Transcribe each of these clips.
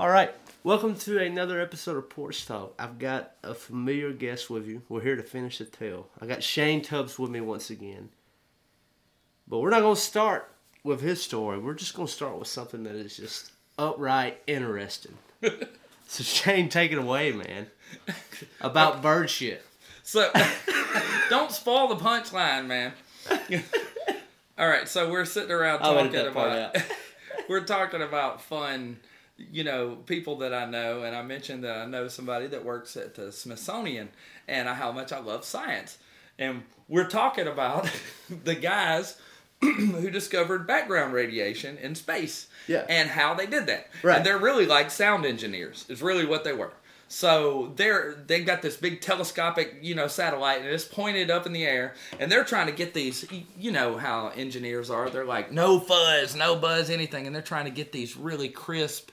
All right, welcome to another episode of Porch Talk. I've got a familiar guest with you. We're here to finish the tale. I got Shane Tubbs with me once again. But we're not going to start with his story. We're just going to start with something that is just upright interesting. so Shane, take it away, man. About bird shit. So don't spoil the punchline, man. All right, so we're sitting around I'll talking about out. we're talking about fun, you know, people that I know, and I mentioned that I know somebody that works at the Smithsonian, and how much I love science, and we're talking about the guys who discovered background radiation in space, Yeah. and how they did that. Right. And they're really like sound engineers. Is really what they were. So they're they've got this big telescopic, you know, satellite, and it's pointed up in the air, and they're trying to get these. You know how engineers are. They're like no fuzz, no buzz, anything, and they're trying to get these really crisp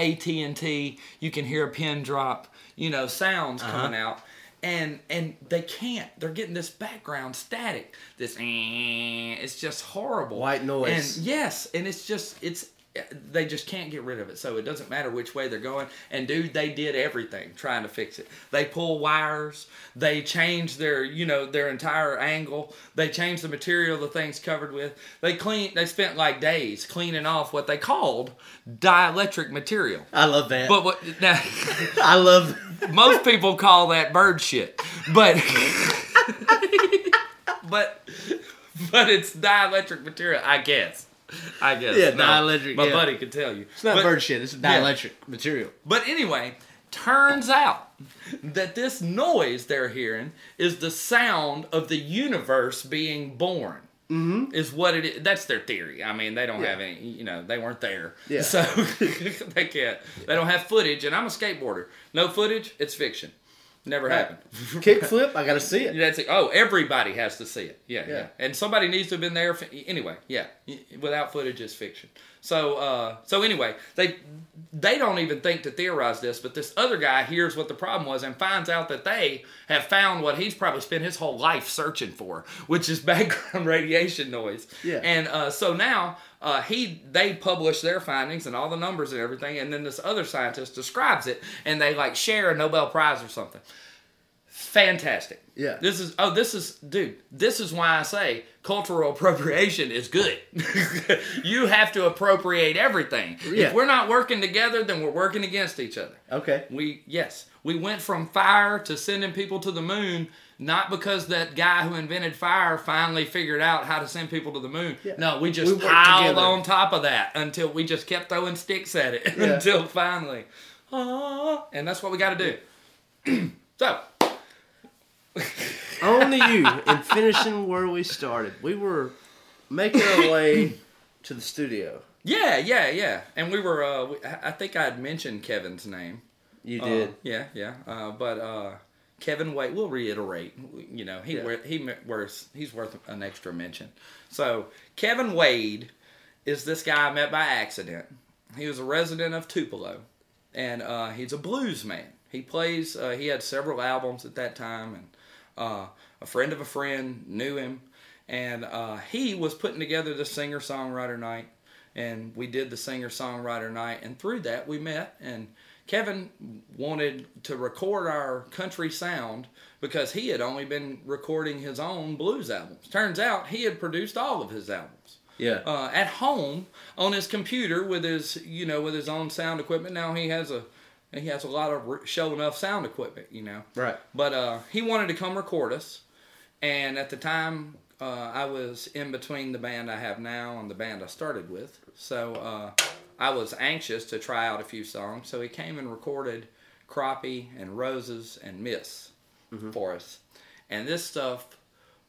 AT and T. You can hear a pin drop, you know, sounds Uh-huh. coming out. And and they can't. They're getting this background static. This it's just horrible. White noise. And yes, and it's just it's they just can't get rid of it. So it doesn't matter which way they're going. And dude, they did everything trying to fix it. They pull wires. They change their you know their entire angle. They change the material the thing's covered with. They clean. They spent like days cleaning off what they called dielectric material. I love that. But what now? I love. most people call that bird shit, but but but it's dielectric material, I guess. I guess. Yeah, No, dielectric, My yeah. buddy could tell you. It's not But- bird shit. It's dielectric material. But anyway, turns out that this noise they're hearing is the sound of the universe being born. Mm-hmm. Is what it is. That's their theory. I mean, they don't have any. You know, they weren't there, Yeah. so they can't. They don't have footage. And I'm a skateboarder. No footage. It's fiction. Never happened. Kickflip. I gotta see it. That's it. Oh, everybody has to see it. Yeah, yeah, Yeah. And somebody needs to have been there. For, anyway, yeah. Without footage, it's fiction. So, uh, so anyway, they they don't even think to theorize this, but this other guy hears what the problem was and finds out that they have found what he's probably spent his whole life searching for, which is background radiation noise. Yeah. And uh, so now uh, he they publish their findings and all the numbers and everything, and then this other scientist describes it, and they like share a Nobel Prize or something. Fantastic. Yeah. This is oh this is dude, this is why I say cultural appropriation is good. you have to appropriate everything. Yeah. If we're not working together, then we're working against each other. Okay. We yes, we went from fire to sending people to the moon not because that guy who invented fire finally figured out how to send people to the moon. No, we just We piled on top of that until we just kept throwing sticks at it Yeah. until finally. Ah, and that's what we got to do. so, Only you in finishing where we started. We were making our way to the studio. Yeah, yeah, yeah. And we were. Uh, we, I think I had mentioned Kevin's name. You Uh, did. yeah, yeah. Uh, but uh, Kevin Wade. We'll reiterate. You know, he Yeah. he worth he's worth an extra mention. So Kevin Wade is this guy I met by accident. He was a resident of Tupelo, and uh, he's a blues man. He plays. Uh, he had several albums at that time, and uh, a friend of a friend knew him, and uh, he was putting together the singer songwriter night, and we did the singer songwriter night, and through that we met, and Kevin wanted to record our country sound because he had only been recording his own blues albums. Turns out he had produced all of his albums Yeah. uh, at home on his computer with his you know with his own sound equipment. Now he has a he has a lot of show enough sound equipment, you know. Right. But uh, he wanted to come record us, and at the time uh, I was in between the band I have now and the band I started with, so uh, I was anxious to try out a few songs. So he came and recorded "Crappie" and "Roses" and "Miss" mm-hmm. for us, and this stuff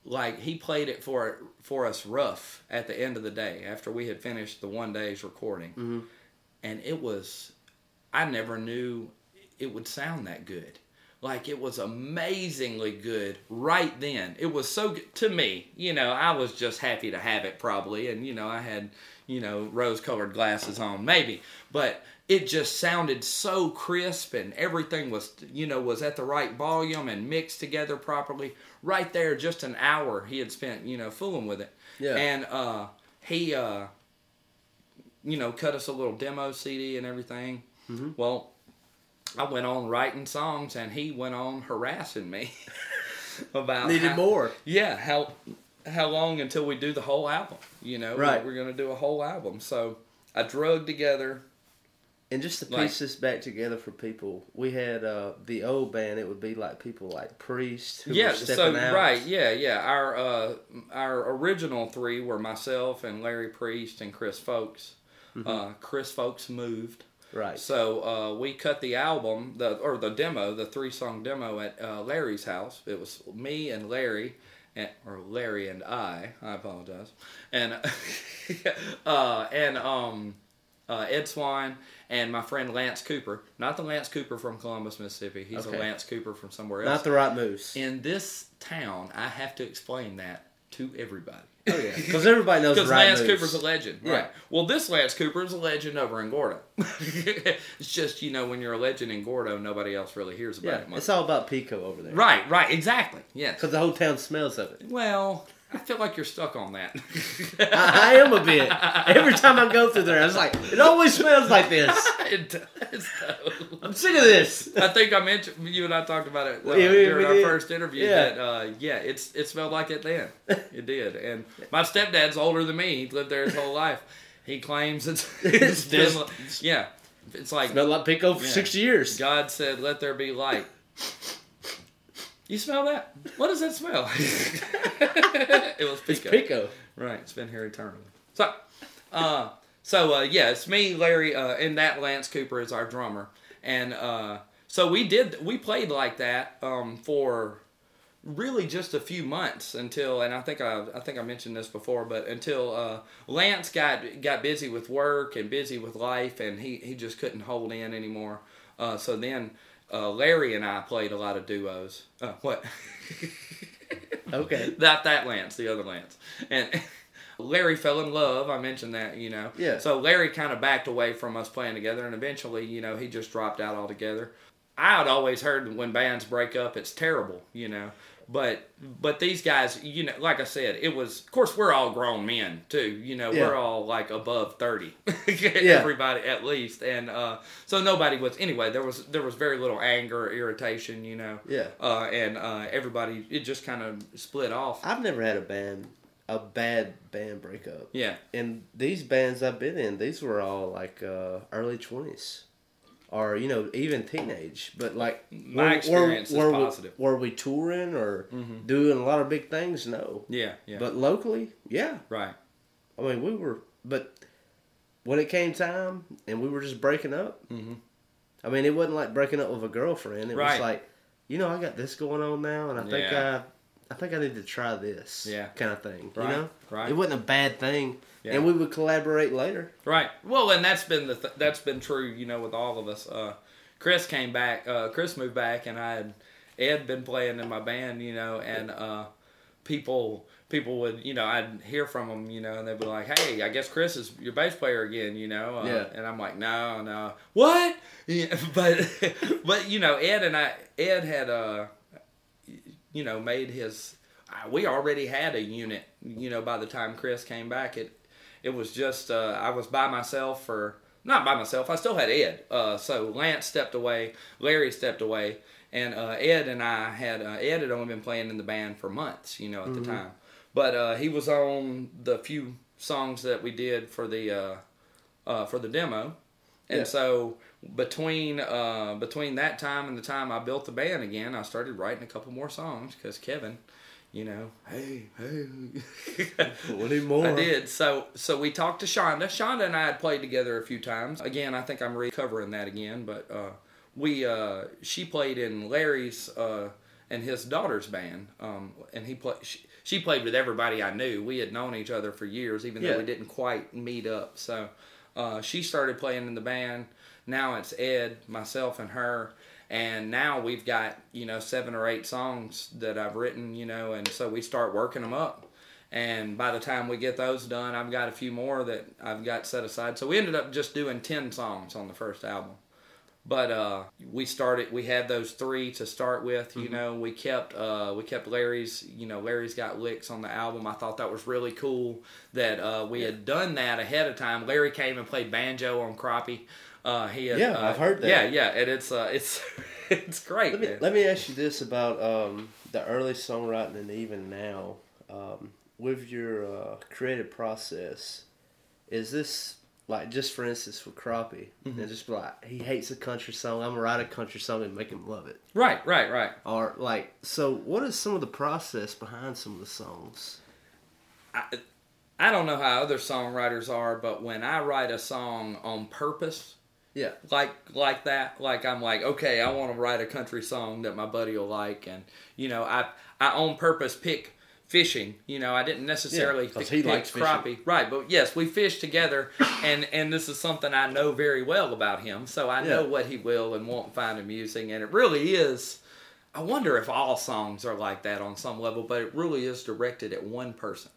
like he played it for for us rough at the end of the day after we had finished the one day's recording, mm-hmm. and it was I never knew it would sound that good. Like it was amazingly good right then. It was so good to me. You know, I was just happy to have it probably, and you know, I had you know rose-colored glasses on maybe, but it just sounded so crisp and everything was you know was at the right volume and mixed together properly right there just an hour he had spent you know fooling with it Yeah. and uh he uh you know cut us a little demo cd and everything Mm-hmm. well i went on writing songs and he went on harassing me about Needed how- more. yeah how how long until we do the whole album you know Right. we're gonna do a whole album so i drug together And just to piece Like- this back together for people, we had uh, the old band. It would be like people like Priest who yeah so out. right yeah yeah our uh our original three were myself and larry priest and chris folks uh chris folks moved Mm-hmm. Right. so uh, we cut the album, the or the demo, the three song demo at uh, Larry's house. It was me and Larry, and, or Larry and I. I apologize, and uh, and um, uh, Ed Swine and my friend Lance Cooper. Not the Lance Cooper from Columbus, Mississippi. He's Okay. a Lance Cooper from somewhere else. Not the right moose. In this town, I have to explain that to everybody. Oh yeah, because everybody knows Because right Lance moose. Cooper's a legend, Yeah. right? Well, this Lance Cooper is a legend over in Gordo. it's just you know when you're a legend in Gordo, nobody else really hears about Yeah, it much. it's all about Pico over there. right, right, exactly. Yes. Because the whole town smells of it. Well, I feel like you're stuck on that. I, I am a bit. Every time I go through there, I was like, it always smells like this. it does. Though. I'm sick of this. I think I mentioned you and I talked about it uh, we- during we our did. first interview. Yeah. That uh, yeah, it's it smelled like it then. It did. And my stepdad's older than me. He lived there his whole life. He claims it's, it's been yeah. It's like Smelled like Pico for Yeah. six years. God said, "Let there be light." You smell that? What does that smell? it was It's Pico. Pico. Right, it's been here eternally. So, uh, so uh, yeah, it's me, Larry, uh, and that Lance Cooper is our drummer, and uh, so we did we played like that um, for really just a few months until, and I think I I think I mentioned this before, but until uh, Lance got got busy with work and busy with life, and he he just couldn't hold in anymore. Uh, so then. Uh, Larry and I played a lot of duos. Uh, what? Okay. Not that Lance, the other Lance. And Larry fell in love. I mentioned that, you know. Yeah. So Larry kind of backed away from us playing together, and eventually, you know, he just dropped out altogether. I had always heard when bands break up, it's terrible, you know. But but these guys, you know, like I said, it was. Of course, we're all grown men too. You know, Yeah. we're all like above thirty, everybody at least, and uh, so nobody was. Anyway, there was there was very little anger or irritation, you know. Yeah. Uh, and uh, everybody, it just kind of split off. I've never had a band, a bad band breakup. Yeah. And these bands I've been in, these were all like uh, early 20s. Or, you know, even teenage. But like, My were- experience is were, positive. We, were we touring or doing a lot of big things? No. Yeah, yeah. But locally, yeah. right. I mean, we were, but when it came time and we were just breaking up, Mhm. I mean, it wasn't like breaking up with a girlfriend. It Right. was like, you know, I got this going on now, and I think Yeah. I, I think I need to try this, Yeah. kind of thing. Right, You know, right. It wasn't a bad thing, Yeah. and we would collaborate later. Right. Well, and that's been the th- that's been true, you know, with all of us. Uh, Chris came back. Uh, Chris moved back, and I had Ed been playing in my band, you know, and uh, people people would, you know, I'd hear from them, you know, and they'd be like, "Hey, I guess Chris is your bass player again," you know. Uh, Yeah. And I'm like, "No, no, what?" Yeah, but but you know, Ed and I, Ed had uh, you know, made his. We already had a unit, you know. By the time Chris came back, it it was just uh, I was by myself for not by myself. I still had Ed. Uh, so Lance stepped away, Larry stepped away, and uh, Ed and I had uh, Ed had only been playing in the band for months, you know, at the time. But uh, he was on the few songs that we did for the uh, uh, for the demo, and Yeah. so between uh, between that time and the time I built the band again, I started writing a couple more songs because Kevin, you know, hey, hey. Need more. I did. So so we talked to Shonda. Shonda and I had played together a few times. Again, I think I'm recovering that again, but uh, we uh, she played in Larry's uh, and his daughter's band, um, and he played. She, she played with everybody I knew. We had known each other for years, even Yeah. though we didn't quite meet up. So. Uh, she started playing in the band. Now it's Ed, myself, and her. And now we've got you know seven or eight songs that I've written, you know, and so we start working them up. And by the time we get those done, I've got a few more that I've got set aside. So we ended up just doing ten songs on the first album. But uh, we started we had those three to start with you know. We kept uh, we kept larry's you know larry's got licks on the album. I thought that was really cool that uh, we had done that ahead of time. Larry came and played banjo on crappie uh, he had, Yeah, uh, I've heard that. yeah yeah and it's uh, it's it's great Let me man. let me ask you this about um, the early songwriting and even now um, with your uh, creative process. Is this like just for instance for Crappie, Mm-hmm. and just like he hates a country song. I'm gonna write a country song and make him love it. right right right Or like so, what is some of the process behind some of the songs? I, I don't know how other songwriters are but when i write a song on purpose Yeah, like like that like i'm like okay i want to write a country song that my buddy will like and you know i i on purpose pick fishing you know i didn't necessarily Yeah, he likes fishing. crappie right but yes we fish together and and this is something i know very well about him so i know what he will and won't find amusing and it really is i wonder if all songs are like that on some level but it really is directed at one person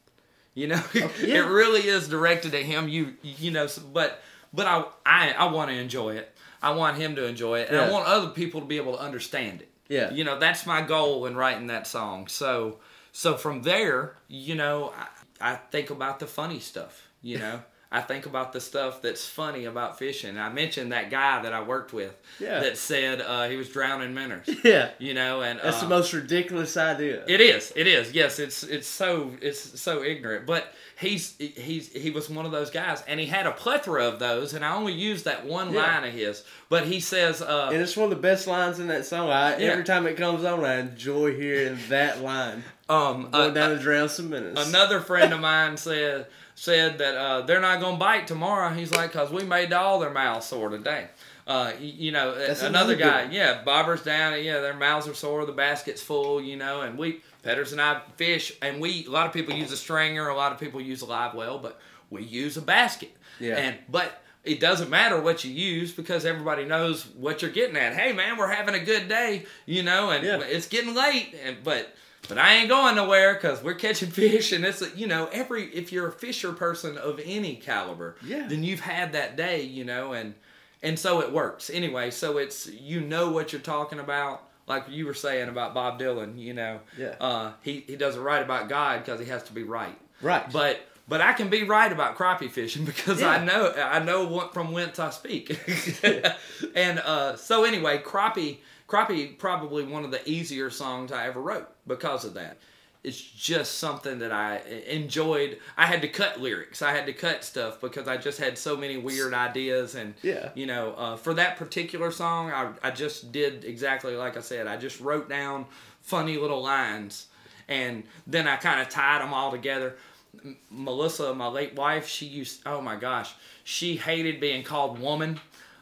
you know, oh, yeah. it really is directed at him. You you know, but but I I, I want to enjoy it. I want him to enjoy it, and I want other people to be able to understand it. Yeah. you know, that's my goal in writing that song. So so from there, you know, I, I think about the funny stuff. You know. I think about the stuff that's funny about fishing. I mentioned that guy that I worked with Yeah. that said uh, he was drowning minnows. yeah. You know, and That's the uh, most ridiculous idea. it is. It is. Yes, it's it's so it's so ignorant. But he's he's he was one of those guys, and he had a plethora of those. And I only used that one Yeah. line of his. But he says, uh, and it's one of the best lines in that song. I, Yeah. Every time it comes on, I enjoy hearing that line. um, Going uh, down to drown some minutes. another friend of mine said said that uh, they're not gonna bite tomorrow. He's like, cause we made all their mouths sore today. Uh, you know, That's another another guy, yeah, bobber's down, yeah, their mouths are sore, the basket's full, you know, and we, Petters and I fish, and we, a lot of people use a stringer, a lot of people use a live well, but we use a basket. Yeah. And, but it doesn't matter what you use because everybody knows what you're getting at. Hey man, we're having a good day, you know, and Yeah. it's getting late, and but but I ain't going nowhere because we're catching fish, and it's you know every if you're a fisher person of any caliber, Yeah. then you've had that day, you know, and and so it works anyway. So it's you know what you're talking about. Like you were saying about Bob Dylan, you know, Yeah. uh, he he doesn't write about God because he has to be right, Right. But but I can be right about crappie fishing because Yeah. I know I know what from whence I speak, and uh, so anyway, crappie crappie probably one of the easier songs I ever wrote because of that. It's just something that I enjoyed. I had to cut lyrics. I had to cut stuff because I just had so many weird ideas and Yeah. you know, uh, for that particular song, I, I just did exactly like I said. I just wrote down funny little lines, and then I kind of tied them all together. M- Melissa, my late wife, she used. Oh my gosh, she hated being called woman.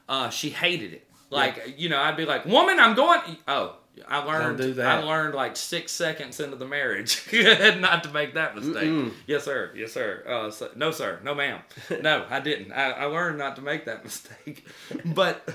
Uh, she hated it. Like you know, I'd be like, "Woman, I'm going." Oh, I learned. do that. I learned like six seconds into the marriage not to make that mistake. Yes, sir. Yes, sir. Uh, so, no, sir. No, ma'am. No, I didn't. I, I learned not to make that mistake. But,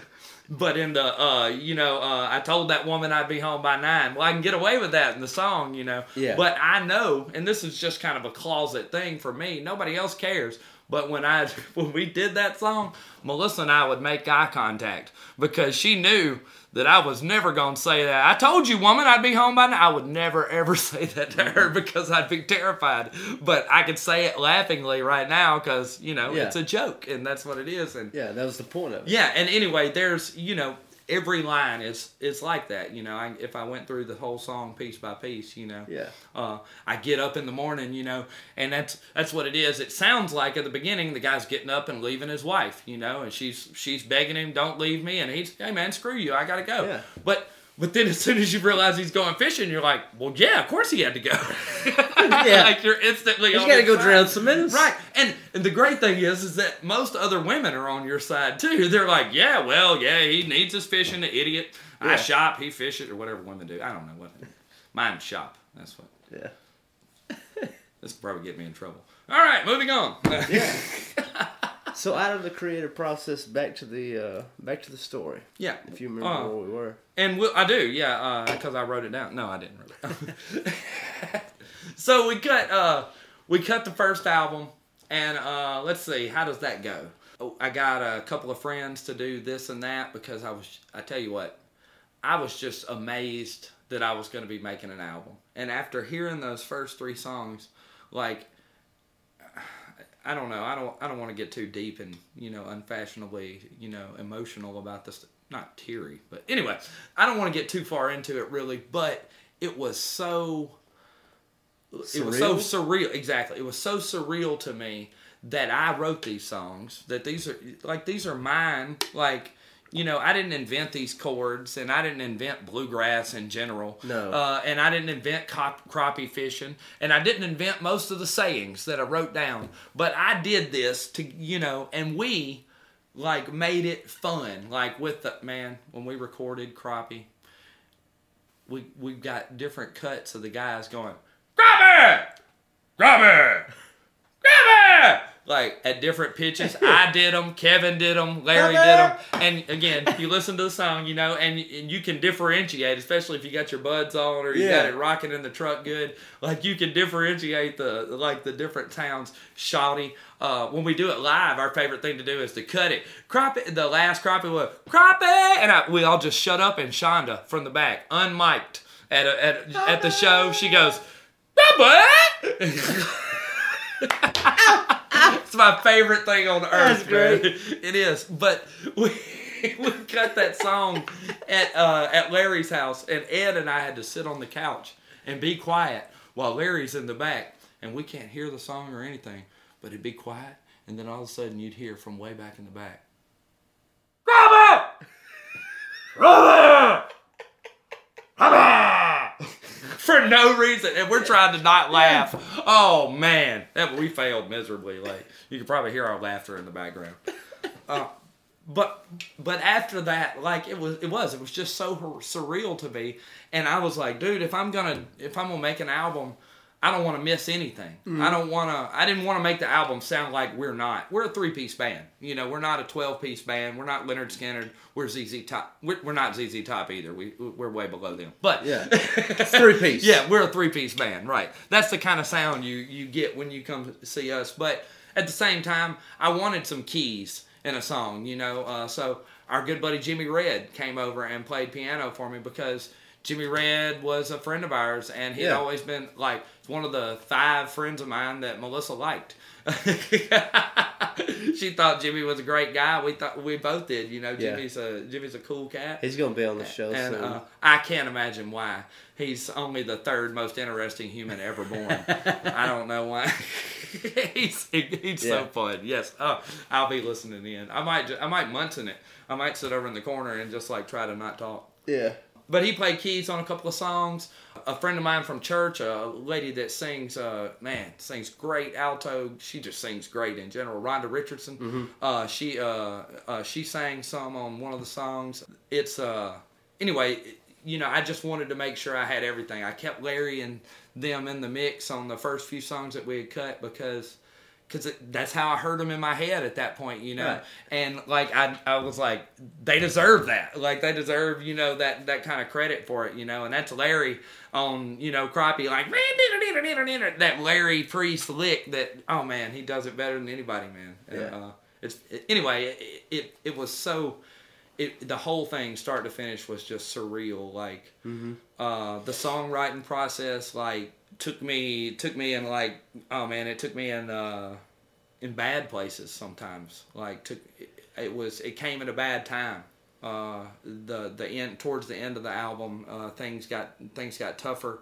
but in the, uh, you know, uh, I told that woman I'd be home by nine. Well, I can get away with that in the song, you know. Yeah. But I know, and this is just kind of a closet thing for me. Nobody else cares. But when I when we did that song, Melissa and I would make eye contact because she knew that I was never going to say that. I told you, woman, I'd be home by now. I would never ever say that to her because I'd be terrified. But I could say it laughingly right now because you know Yeah. it's a joke and that's what it is. And yeah, that was the point of it. yeah, and anyway, there's you know every line is is like that. You know, I, if I went through the whole song piece by piece, you know, Yeah. uh, I get up in the morning, you know, and that's that's what it is. It sounds like at the beginning the guy's getting up and leaving his wife, you know, and she's she's begging him, "Don't leave me," and he's, "Hey man, screw you, I gotta go." Yeah. But but then as soon as you realize he's going fishing, you're like, "Well, yeah, of course he had to go." Yeah. like you're instantly. You on gotta go side. drown some minutes. Right. And and the great thing is is that most other women are on your side too. They're like, yeah, well, yeah, he needs his fishing, the idiot. I shop, he fishes, or whatever women do. I don't know what. Mine shop. That's what. Yeah. This will probably get me in trouble. All right, moving on. So out of the creative process, back to the uh, back to the story. Yeah. If you remember Uh, where we were. And we, I do, yeah, because I wrote it down. No, I didn't down. so we cut, uh, we cut the first album, and uh, let's see, how does that go? Oh, I got a couple of friends to do this and that because I was, I tell you what, I was just amazed that I was going to be making an album. And after hearing those first three songs, like, I don't know. I don't. I don't want to get too deep and you know unfashionably you know emotional about this. Not teary, but anyway, I don't want to get too far into it really. But it was so. It was so surreal. Exactly. It was so surreal to me that I wrote these songs. That these are like these are mine. Like you know, I didn't invent these chords, and I didn't invent bluegrass in general. No. Uh, and I didn't invent cop- crappie fishing, and I didn't invent most of the sayings that I wrote down. But I did this to, you know, and we like made it fun. Like with the man when we recorded crappie, we we got different cuts of the guys going crappie, crappie, crappie. Like at different pitches, I did them, Kevin did them, Larry did them, and again, you listen to the song, you know, and, and you can differentiate, especially if you got your buds on or you got it rocking in the truck good. Like you can differentiate the like the different towns, Shouty. Uh, when we do it live, our favorite thing to do is to cut it. Crop it. The last crop it was crop it, and I, we all just shut up. And Shonda from the back, unmiked at a, at at the show, she goes, "Crappie." it's my favorite thing on earth. That's. It is. But we we cut that song at uh, at Larry's house, and Ed and I had to sit on the couch and be quiet while Larry's in the back, and we can't hear the song or anything. But it'd be quiet, and then all of a sudden you'd hear from way back in the back, Robert, Robert, Robert, for no reason, and we're trying to not laugh. Oh man, that we failed miserably. Like you can probably hear our laughter in the background. Uh, but but after that, like it was it was it was just so surreal to me, and I was like, dude, if I'm gonna if I'm gonna make an album. I don't want to miss anything. I don't want to. I didn't want to make the album sound like we're not. We're a three piece band. You know, we're not a twelve piece band. We're not Lynyrd Skynyrd. We're ZZ Top. We're, we're not ZZ Top either. We we're way below them. But Yeah. Three piece. yeah, we're a three piece band, right? That's the kind of sound you you get when you come see us. But at the same time, I wanted some keys in a song, you know. Uh, so our good buddy Jimmy Red came over and played piano for me because Jimmy Red was a friend of ours, and he'd Yeah. always been like one of the five friends of mine that Melissa liked. she thought Jimmy was a great guy. We thought we both did. You know, Yeah. Jimmy's a Jimmy's a cool cat. He's gonna be on the show And soon. uh, I can't imagine why. He's only the third most interesting human ever born. I don't know why. he's he's so fun. Yes. Oh, I'll be listening in. I might I might Munson it. I might sit over in the corner and just like try to not talk. yeah. But he played keys on a couple of songs. A friend of mine from church, a lady that sings, uh, man, sings great alto. She just sings great in general. Rhonda Richardson. Uh, she uh, uh, she sang some on one of the songs. It's uh, anyway. You know, I just wanted to make sure I had everything. I kept Larry and them in the mix on the first few songs that we had cut because because that's how I heard them in my head at that point, you know. Right. And like I, I was like, they deserve that. Like they deserve, you know, that that kind of credit for it, you know. And that's Larry on, you know, crappie like man, that Larry Priest lick. That oh man, he does it better than anybody, man. And, Yeah. uh, it's it, anyway. It, it it was so. It, the whole thing, start to finish, was just surreal. Like uh, the songwriting process, like took me took me in like oh man, it took me in uh, in bad places sometimes. Like took it, it was it came at a bad time. Uh, the the end towards the end of the album, uh, things got things got tougher.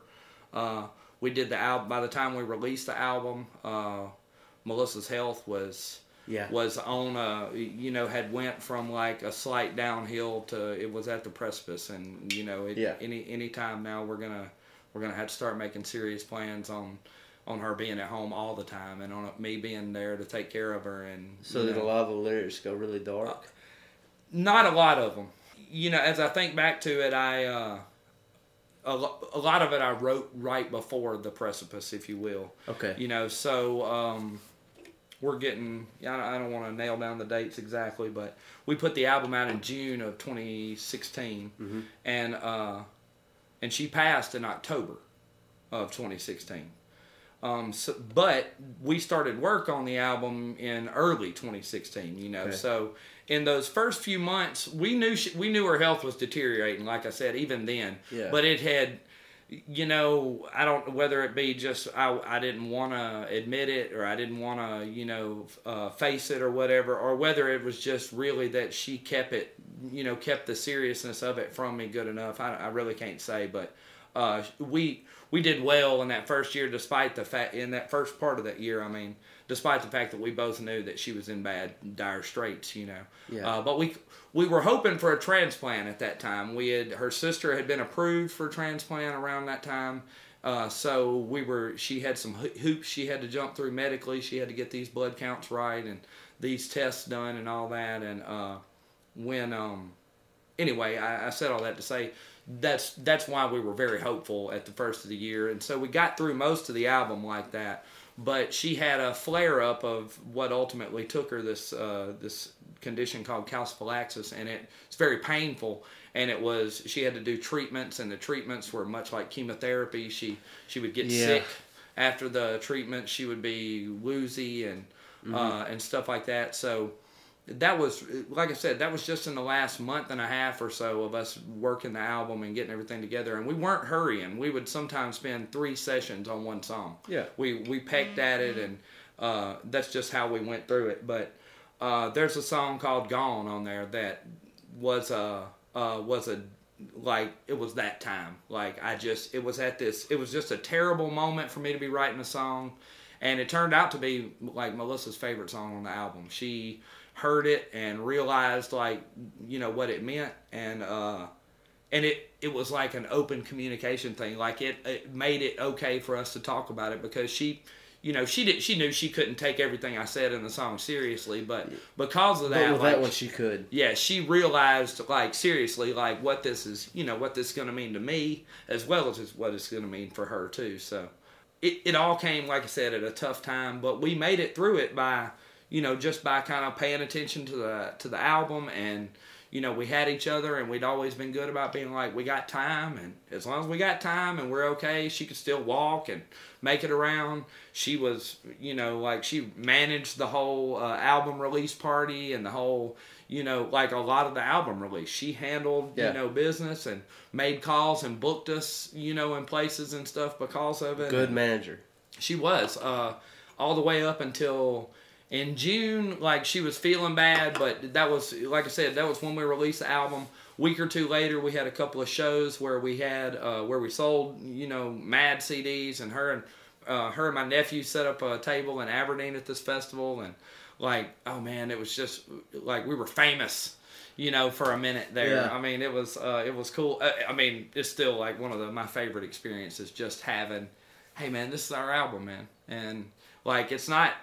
Uh, we did the album by the time we released the album. Uh, Melissa's health was Yeah. was on a you know had went from like a slight downhill to it was at the precipice and you know it, Yeah. any any time now we're gonna we're gonna have to start making serious plans on on her being at home all the time and on me being there to take care of her and So did a lot of the lyrics go really dark? not a lot of them you know as I think back to it I uh a, lo- a lot of it I wrote right before the precipice if you will Okay. you know so um we're getting. I don't, I don't want to nail down the dates exactly, but we put the album out in June of 2016, and uh, and she passed in October of 2016. Um, so, but we started work on the album in early 2016. You know, Okay. so in those first few months, we knew she, we knew her health was deteriorating. Like I said, even then. Yeah. But it had, you know, I don't whether it be just I I didn't want to admit it or I didn't want to you know uh, face it or whatever, or whether it was just really that she kept it, you know, kept the seriousness of it from me good enough. I, I really can't say, but uh, we we did well in that first year, despite the fact in that first part of that year. I mean, despite the fact that we both knew that she was in bad, dire straits, you know. Yeah. Uh, but we we were hoping for a transplant at that time. We had her sister had been approved for transplant around that time. Uh, so we were. She had some hoops she had to jump through medically. She had to get these blood counts right and these tests done and all that. And uh, when um, anyway, I, I said all that to say that's that's why we were very hopeful at the first of the year, and so we got through most of the album like that. But she had a flare up of what ultimately took her this uh, this condition called calciphylaxis, and it, it's very painful. And it was she had to do treatments, and the treatments were much like chemotherapy. She she would get Yeah. sick after the treatment. She would be woozy and Mm-hmm. uh, and stuff like that. So that was like I said, that was just in the last month and a half or so of us working the album and getting everything together. And we weren't hurrying. We would sometimes spend three sessions on one song. Yeah. We we pecked at it, and uh, that's just how we went through it. But uh, there's a song called "Gone" on there that was a uh, was a like it was that time. Like I just it was at this. It was just a terrible moment for me to be writing a song, and it turned out to be like Melissa's favorite song on the album. She heard it and realized like you know what it meant and uh and it it was like an open communication thing like it, it made it okay for us to talk about it because she you know she did she knew she couldn't take everything i said in the song seriously but because of But that with like, that one, she could. yeah, she realized like seriously like what this is, you know, what this is going to mean to me as well as what it's going to mean for her too. So it it all came like I said at a tough time, but we made it through it by, you know, just by kind of paying attention to the to the album and you know, we had each other and we'd always been good about being like, we got time and as long as we got time and we're okay, she could still walk and make it around. She was, you know, like she managed the whole uh, album release party and the whole, you know, like a lot of the album release. She handled, Yeah. you know, business and made calls and booked us, you know, in places and stuff because of it. Good And- manager. she was uh, all the way up until in June. Like she was feeling bad, but that was like I said, that was when we released the album. Week or two later, we had a couple of shows where we had uh, where we sold you know mad CDs, and her and uh, her and my nephew set up a table in Aberdeen at this festival, and like oh man, it was just like we were famous. You know, for a minute there. Yeah. I mean, it was uh, it was cool. Uh, I mean, it's still like one of the, my favorite experiences. Just having hey man, this is our album, man, and like it's not.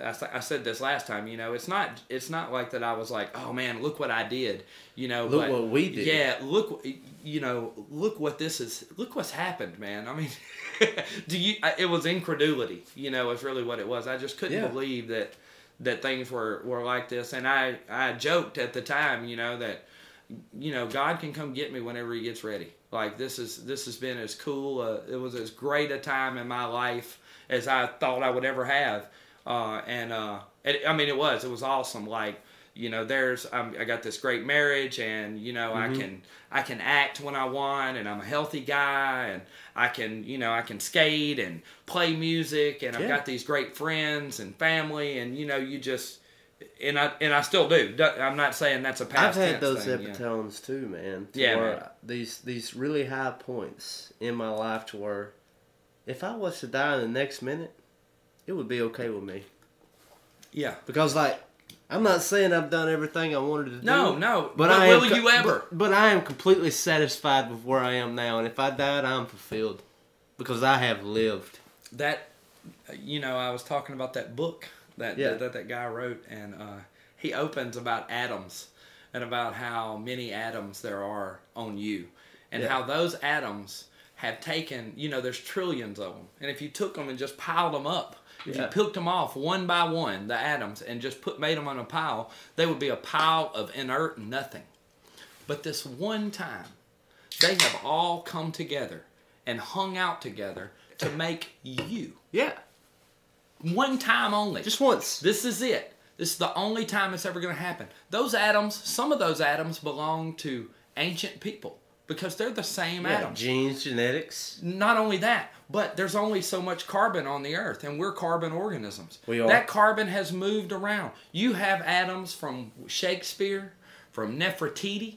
I, said this last time, you know, it's not. It's not like that. I was like, oh man, look what I did, you know. Look but, what we did. Yeah, look, you know, look what this is. Look what's happened, man. I mean, do you? I- It was incredulity, you know, is really what it was. I just couldn't Yeah. believe that that things were were like this, and I I joked at the time, you know, that you know, God can come get me whenever He gets ready. Like this is this has been as cool. Uh, it was as great a time in my life as I thought I would ever have. Uh, and uh, it, I mean, it was. It was awesome. Like you know, there's I'm, I got this great marriage, and you know, I can I can act when I want, and I'm a healthy guy, and I can you know I can skate and play music, and I've got these great friends and family, and you know, you just and I and I still do. I'm not saying that's a I've past had tense those thing, yeah. too, man. to Yeah, where man. These these really high points in my life to where if I was to die in the next minute, it would be okay with me. Yeah. Because like I'm not saying I've done everything I wanted to No, do. no. But, But I will am you ever? But, but I am completely satisfied with where I am now, and if I died, I'm fulfilled because I have lived. that you know i was talking about that book that Yeah. that, that guy wrote and uh, he opens about atoms and about how many atoms there are on you and Yeah. how those atoms have taken you know there's trillions of them and if you took them and just piled them up if Yeah. you picked them off one by one, the atoms, and just put made them on a pile, they would be a pile of inert nothing. But this one time, they have all come together and hung out together to make you. Yeah. One time only. Just once. This is it. This is the only time it's ever going to happen. Those atoms, some of those atoms belong to ancient people because they're the same Yeah, atoms. genes, genetics. Not only that, but there's only so much carbon on the earth, and we're carbon organisms. We are. That carbon has moved around. You have atoms from Shakespeare, from Nefertiti,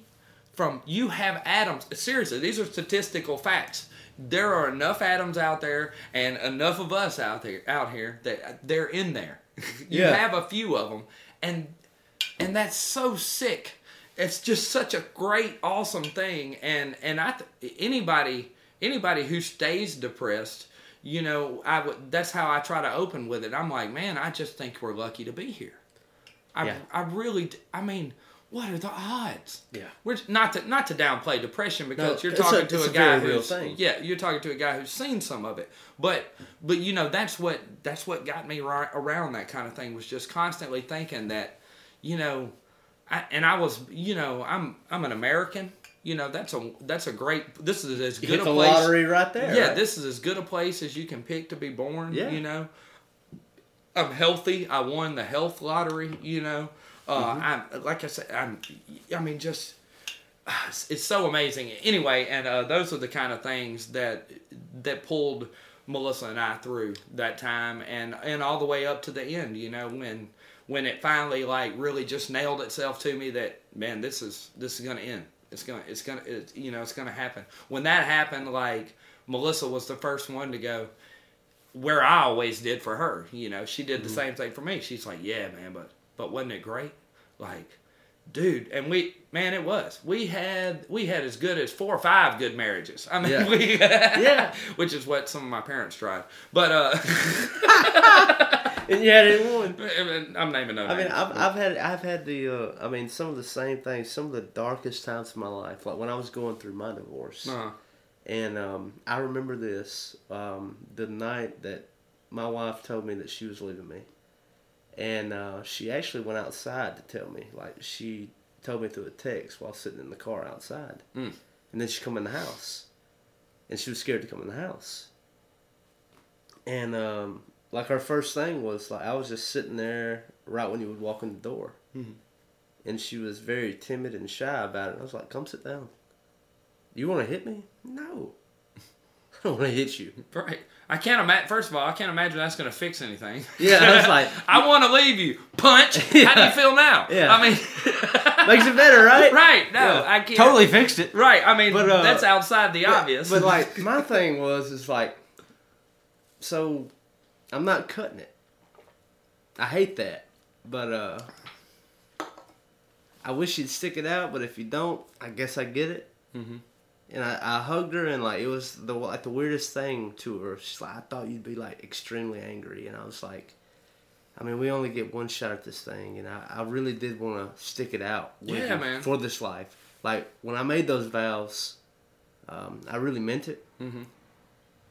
from you have atoms. Seriously, these are statistical facts. There are enough atoms out there, and enough of us out there out here that they're in there. you Yeah. have a few of them, and and that's so sick. It's just such a great, awesome thing, and and I th- anybody anybody who stays depressed, you know, I would. That's how I try to open with it. I'm like, man, I just think we're lucky to be here. I Yeah. I really, d- I mean, what are the odds? Yeah. We're not to not to downplay depression because No, you're it's a- talking to a, a guy who's yeah, you're talking to a guy who's seen some of it. But but you know that's what that's what got me right around that kind of thing was just constantly thinking that you know, I, and I was you know I'm I'm an American. You know that's a that's a great. This is as good a place. lottery right there. Yeah, right? this is as good a place as you can pick to be born. Yeah. You know, I'm healthy. I won the health lottery. You know, uh, Mm-hmm. I'm like I said. I'm. I mean, just it's, it's so amazing. Anyway, and uh, those are the kind of things that that pulled Melissa and I through that time, and and all the way up to the end. You know, when when it finally like really just nailed itself to me that man, this is this is gonna end. It's gonna it's gonna it's, you know it's gonna happen. When that happened, like Melissa was the first one to go where I always did for her. You know, she did the Mm-hmm. same thing for me. She's like, yeah, man, but but wasn't it great? Like, dude, and we, man, it was. We had we had as good as four or five good marriages. I mean, Yeah. we, Yeah. which is what some of my parents tried. But uh, and you had it one. I'm naming no I mean. I've, I've had I've had the uh, I mean some of the same things, some of the darkest times of my life, like when I was going through my divorce. Uh-huh. And um, I remember this um, the night that my wife told me that she was leaving me, and uh, she actually went outside to tell me. Like she told me through a text while sitting in the car outside, Mm. and then she come in the house, and she was scared to come in the house. And um, like our first thing was like I was just sitting there right when you would walk in the door, and she was very timid and shy about it. I was like, "Come sit down." You want to hit me? No. I don't want to hit you. Right. I can't imagine. First of all, I can't imagine that's going to fix anything. Yeah, I was like- I want to leave you. Punch. How do you feel now? Yeah. I mean, Makes it better, right? right? No, Yeah. I can't. Totally fixed it. Right. I mean, But, uh, that's outside the obvious. But like my thing was is like so I'm not cutting it. I hate that. But uh I wish you'd stick it out, but if you don't, I guess I get it. Mhm. And I, I hugged her, and like it was the like the weirdest thing to her. She's like, I thought you'd be like extremely angry, and I was like, I mean, we only get one shot at this thing, and I, I really did want to stick it out. With Yeah, man. For this life, like when I made those vows, um, I really meant it, Mhm.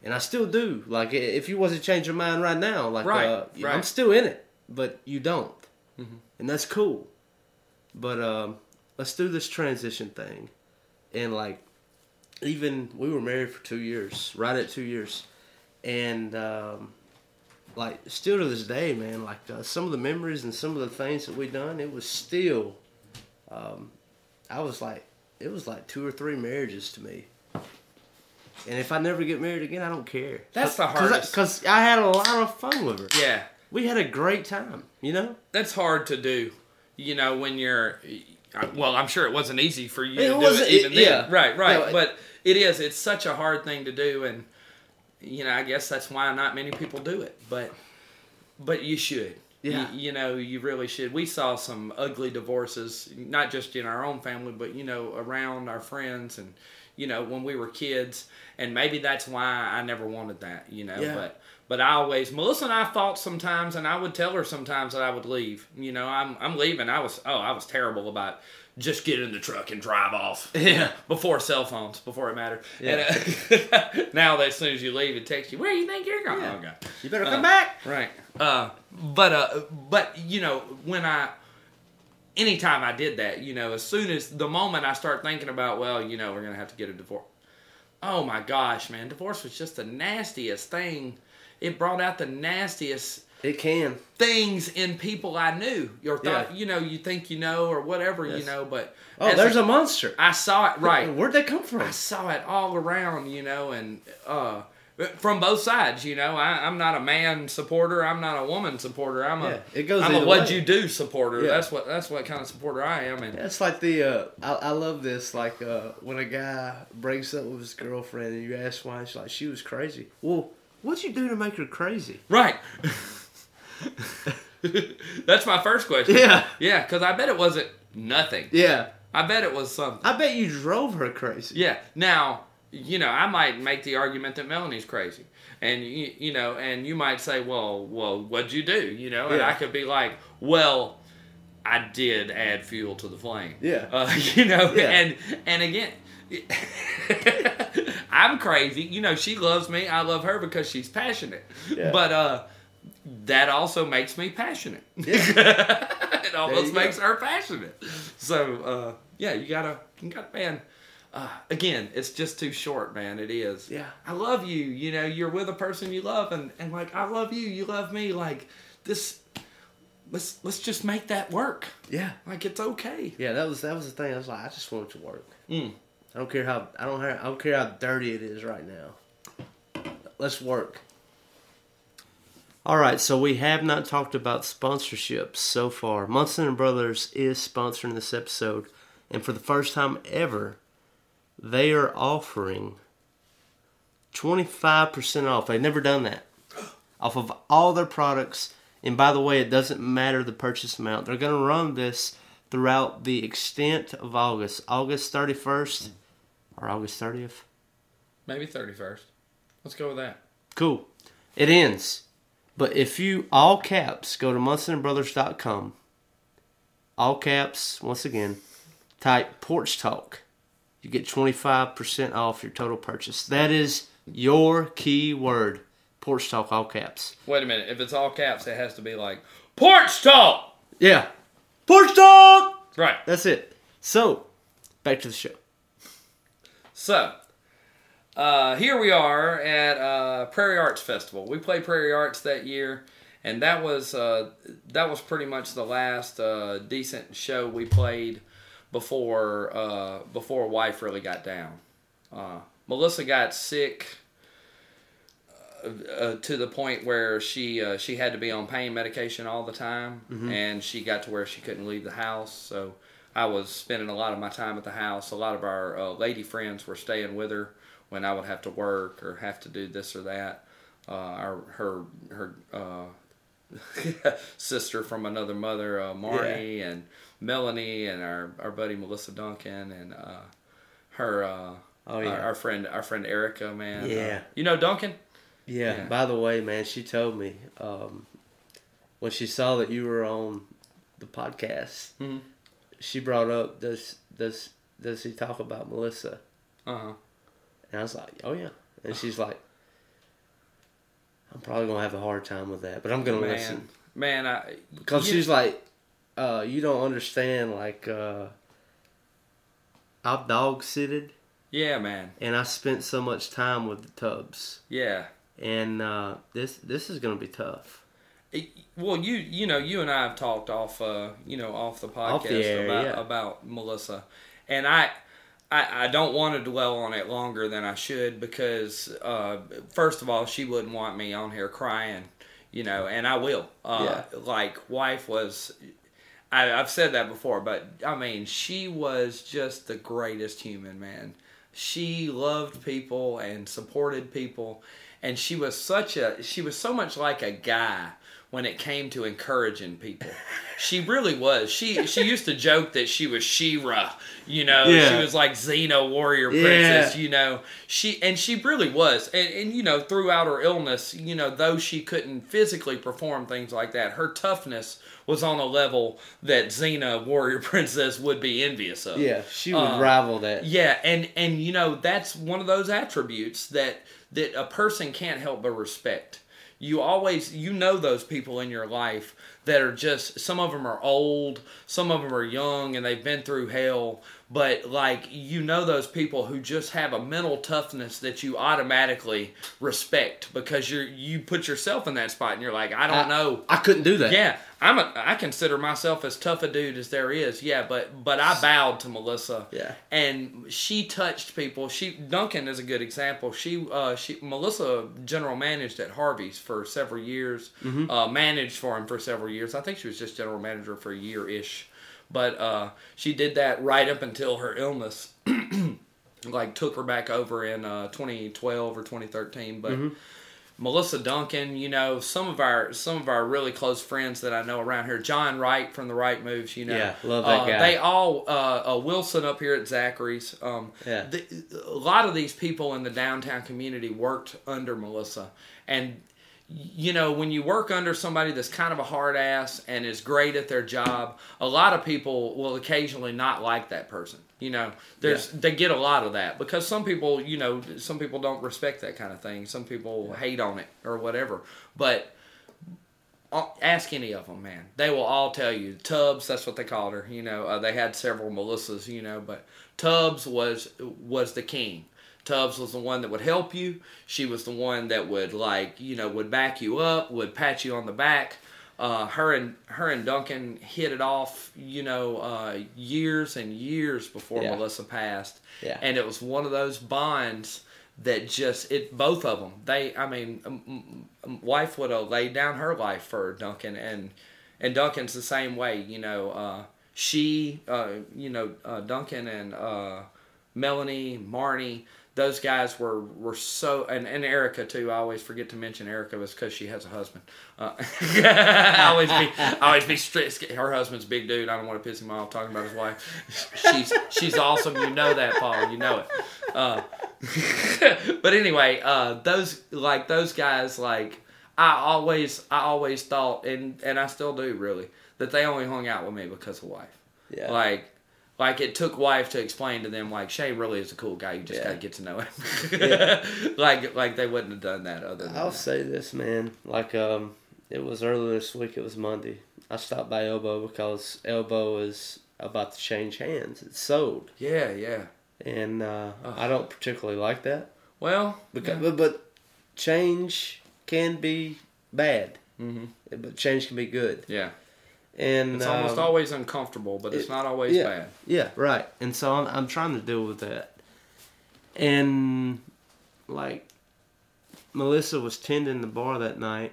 And I still do. Like if you wasn't change your mind right now, like Right, uh, I'm still in it, but you don't, Mm-hmm. and that's cool. But um, let's do this transition thing, and like even we were married for two years, right at two years, and um, like still to this day, man, like uh, some of the memories and some of the things that we done, it was still, um, I was like, it was like two or three marriages to me. And if I never get married again, I don't care. That's the hardest. Because I had a lot of fun with her. yeah, We had a great time, you know? that's hard to do. You know, when you're. Uh, well, I'm sure it wasn't easy for you It to do wasn't- it even it- then. yeah. Right, right. No, it- but it is. It's such a hard thing to do, and you know, I guess that's why not many people do it. But but you should. Yeah. You, you know, you really should. We saw some ugly divorces, not just in our own family, but you know, around our friends and you know, when we were kids. And maybe that's why I never wanted that, you know. Yeah. But but I always Melissa and I fought sometimes and I would tell her sometimes that I would leave. You know, I'm I'm leaving. I was oh, I was terrible about just get in the truck and drive off. Yeah. Before cell phones, before it mattered. And, uh, now that as soon as you leave, it takes you. Where do you think you're going? Yeah. Oh God. You better Uh, come back. Right. Uh, but uh, but you know when I, anytime I did that, you know, as soon as the moment I start thinking about, well, you know, we're gonna have to get a divorce. Oh my gosh, man, divorce was just the nastiest thing. It brought out the nastiest It can. things in people I knew. Or thought, Yeah. you know, you think you know or whatever, you know, but Oh, there's a monster. I saw it right. Where'd they come from? I saw it all around, you know, and uh, from both sides, you know. I, I'm not a man supporter. I'm not a woman supporter. I'm a Yeah, it goes I'm a what you do supporter. Yeah. That's what that's what kind of supporter I am. And That's like the uh, I, I love this like uh, when a guy breaks up with his girlfriend and you ask why she's like she was crazy. Well, what'd you do to make her crazy? right. that's my first question. Yeah. yeah, because I bet it wasn't nothing. Yeah, I bet it was something. I bet you drove her crazy. Yeah. Now, you know, I might make the argument that Melanie's crazy, and you, you know, and you might say, well, well, what'd you do? You know, and Yeah. I could be like, well, I did add fuel to the flame. Yeah. Uh, you know, Yeah. and and again. I'm crazy. You know, she loves me. I love her because she's passionate. Yeah. But uh that also makes me passionate. Yeah. it almost you go. makes her passionate. So uh, yeah, you gotta, you gotta, man. Uh, again, it's just too short, man. It is. Yeah. I love you. You know, you're with a person you love, and and like I love you, you love me. Like this, let's let's just make that work. Yeah, Like it's okay. yeah. That was that was the thing. I was like, I just want it to work. Mm. I don't care how I don't I don't care how dirty it is right now. Let's work. All right, so we have not talked about sponsorships so far. Munson and Brothers is sponsoring this episode, and for the first time ever, they are offering 25% off. They've never done that. Off of all their products. And by the way, it doesn't matter the purchase amount. They're going to run this throughout the extent of August. August 31st or August 30th. Maybe thirty first. Let's go with that. Cool. It ends. But if you, all caps, go to munsonandbrothers.com, all caps, once again, type Porch Talk, you get 25% off your total purchase. That is your key word. Porch Talk, all caps. Wait a minute. If it's all caps, it has to be like porch talk. Yeah. Porch Talk! Right. That's it. So, back to the show. So, uh, here we are at uh, Prairie Arts Festival. We played Prairie Arts that year, and that was uh, that was pretty much the last uh, decent show we played before uh, before wife really got down. Uh, Melissa got sick uh, to the point where she uh, she had to be on pain medication all the time, and she got to where she couldn't leave the house. So I was spending a lot of my time at the house. A lot of our uh, lady friends were staying with her when I would have to work or have to do this or that. Uh, our her her uh, sister from another mother, uh, Marnie, and Melanie, and our, our buddy Melissa Duncan, and uh, her uh, Oh, yeah. our, our friend our friend Erica, man. Yeah. Uh, you know Duncan. Yeah. Yeah. By the way, man, she told me um, when she saw that you were on the podcast, Mhm. she brought up does does does he talk about Melissa? Uh huh. And I was like, oh yeah. And she's like, I'm probably gonna have a hard time with that, but I'm gonna Man, listen man, I because she's like, uh, you don't understand. Like, uh, I've dog sitted, yeah, man, and I spent so much time with the Tubbs. yeah. and uh, this this is gonna be tough. It- well, you you know you and I have talked off uh you know off the podcast Off the air, about yeah. about Melissa, and I. I, I don't want to dwell on it longer than I should because, uh, first of all, she wouldn't want me on here crying, you know, and I will. Uh, Like, wife was, I, I've said that before, but I mean, she was just the greatest human, man. She loved people and supported people, and she was such a, she was so much like a guy when it came to encouraging people. She really was. She she used to joke that she was She-Ra, you know. Yeah. She was like Xena warrior Yeah. princess, you know. She and she really was. And, and you know, throughout her illness, you know, though she couldn't physically perform things like that, her toughness was on a level that Xena warrior princess would be envious of. Yeah, she would Uh, rival that. Yeah, and and you know that's one of those attributes that that a person can't help but respect. You always you know those people in your life that are just some of them are old, some of them are young and they've been through hell, but like you know those people who just have a mental toughness that you automatically respect because you're you put yourself in that spot and you're like I don't I- know I couldn't do that. yeah, I'm a. I consider myself as tough a dude as there is. Yeah, but but I bowed to Melissa. Yeah. and she touched people. She Duncan is a good example. She uh she Melissa general managed at Harvey's for several years. Mm-hmm. Uh, managed for him for several years. I think she was just general manager for a year ish, but uh, she did that right up until her illness. like took her back over in uh, 2012 or 2013 but Mm-hmm. Melissa Duncan, you know, some of our some of our really close friends that I know around here, John Wright from the Right Moves, you know, Yeah, love that uh, guy. They all uh, uh, Wilson up here at Zachary's. Um, Yeah. the, a lot of these people in the downtown community worked under Melissa, and you know, when you work under somebody that's kind of a hard ass and is great at their job, a lot of people will occasionally not like that person. You know, there's they get a lot of that because some people, you know, some people don't respect that kind of thing. Some people hate on it or whatever. But uh, ask any of them, man. They will all tell you. Tubbs, that's what they called her. You know, uh, they had several Melissas. You know, but Tubbs was was the king. Tubbs was the one that would help you. She was the one that would like you know would back you up, would pat you on the back. Uh, her and her and Duncan hit it off, you know, uh, years and years before Yeah. Melissa passed. Yeah. And it was one of those bonds that just it both of them. They, I mean, um, um, wife would have laid down her life for Duncan, and and Duncan's the same way. You know, uh, she, uh, you know, uh, Duncan and uh, Melanie, Marnie. Those guys were, were so and, and Erica too. I always forget to mention Erica was because she has a husband. Uh, I always be I always be strict. Her husband's a big dude. I don't want to piss him off talking about his wife. She's she's awesome. You know that, Paul. You know it. Uh, but anyway, uh, those like those guys like I always I always thought and and I still do really that they only hung out with me because of wife. Yeah. Like like it took wife to explain to them like Shay really is a cool guy. You just Yeah. gotta get to know him. yeah. like like they wouldn't have done that other than I'll that. say this, man. Like, um, it was earlier this week. It was Monday. I stopped by Elbow because Elbow is about to change hands. It's sold, Yeah, yeah. and uh, I don't particularly like that. Well, Because, yeah. but, but change can be bad, Mhm. but change can be good. yeah. And It's almost um, always uncomfortable, but it's it- not always yeah, bad. Yeah, right. And so I'm, I'm trying to deal with that. And like Melissa was tending the bar that night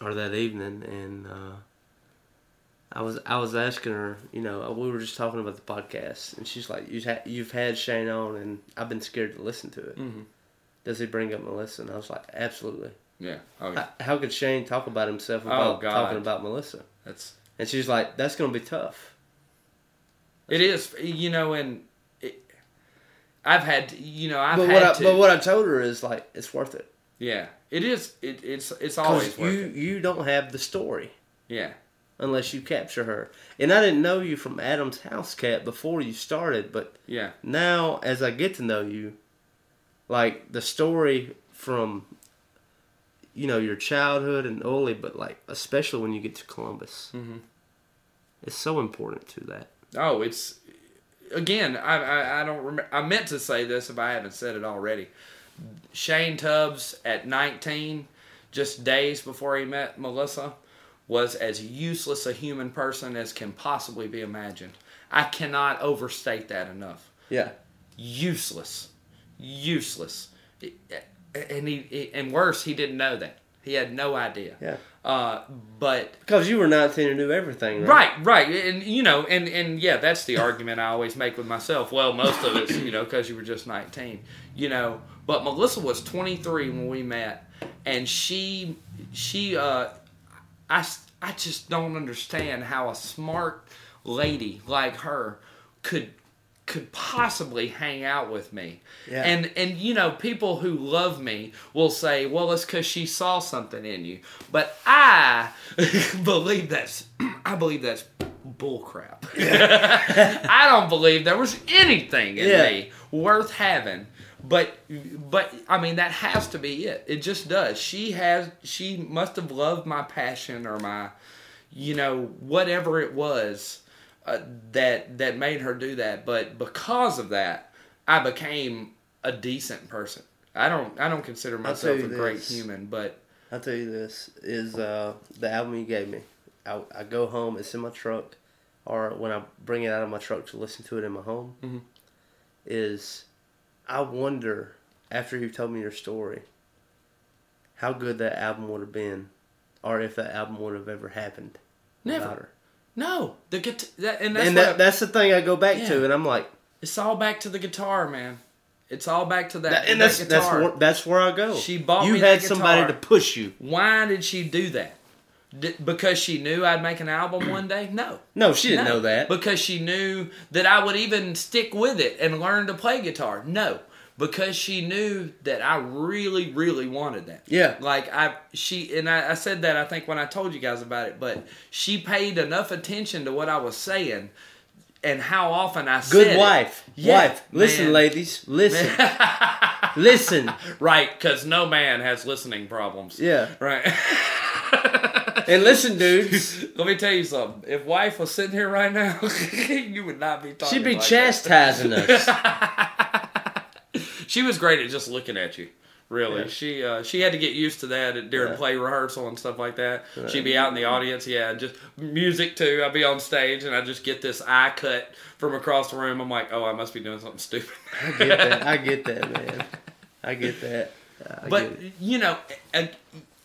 or that evening, and uh, I was I was asking her, you know, we were just talking about the podcast, and she's like, "You've had, you've had Shane on, and I've been scared to listen to it. Mhm. Does he bring up Melissa?" And I was like, "Absolutely." Yeah. Oh, yeah. How, how could Shane talk about himself oh, about God. talking about Melissa? That's And she's like, "That's gonna be tough." it is. You know, and it, I've had. You know, I've but had what I, to. but what I told her is like it's worth it yeah, it is. It, it's it's always you it. you don't have the story Yeah. unless you capture her. And I didn't know you from Adam's house cat before you started, but Yeah. now as I get to know you, like the story from you know your childhood and early, but like especially when you get to Columbus, Mhm. it's so important to that. Oh, it's again. I, I I don't remember. I meant to say this if I haven't said it already. Shane Tubbs at 19, just days before he met Melissa, was as useless a human person as can possibly be imagined. I cannot overstate that enough. Yeah, Useless, useless, and he and worse, he didn't know that. He had no idea. yeah, Uh, but because you were nineteen and knew everything, right? Right, right, and you know, and and yeah, that's the argument I always make with myself. Well, most of it's you know because you were just nineteen, you know. But Melissa was twenty three when we met, and she she uh, I just don't understand how a smart lady like her could could possibly hang out with me. Yeah. And and you know, people who love me will say, "Well, it's cuz she saw something in you." But I believe that's I believe that's bullcrap. I don't believe there was anything in Yeah. me worth having. But but I mean that has to be it. It just does. She has she must have loved my passion or my you know whatever it was uh, that that made her do that. But because of that, I became a decent person. I don't I don't consider myself a you great human, but I'll tell you this is uh, the album you gave me. I, I go home, it's in my truck, or when I bring it out of my truck to listen to it in my home. Mm-hmm. Is I wonder after you've told me your story, how good that album would have been, or if that album would have ever happened. Never. No, the guitar, that, and that's and that, that's the thing I go back Yeah. to, and I'm like, it's all back to the guitar, man. It's all back to that, that, and that that's that's guitar. where, that's where I go. She bought you me had somebody to push you. Why did she do that? D- because she knew I'd make an album one day? No. No, she didn't No. know that. Because she knew that I would even stick with it and learn to play guitar? No. Because she knew that I really, really wanted that. Yeah. Like I she and I, I said that I think when I told you guys about it, but she paid enough attention to what I was saying and how often I said Good wife. Yeah, wife. Listen, man. ladies. Listen. listen. Right, because no man has listening problems. Yeah. Right. And listen, dudes. Let me tell you something. If wife was sitting here right now, you would not be talking. She'd be like that. chastising us. She was great at just looking at you. Really, Yeah. she uh, she had to get used to that during Yeah. play rehearsal and stuff like that. She'd be out in the audience, yeah, and just music too. I'd be on stage and I'd just get this eye cut from across the room. I'm like, oh, I must be doing something stupid. I get that. I get that, man. I get that. I but get you know, I,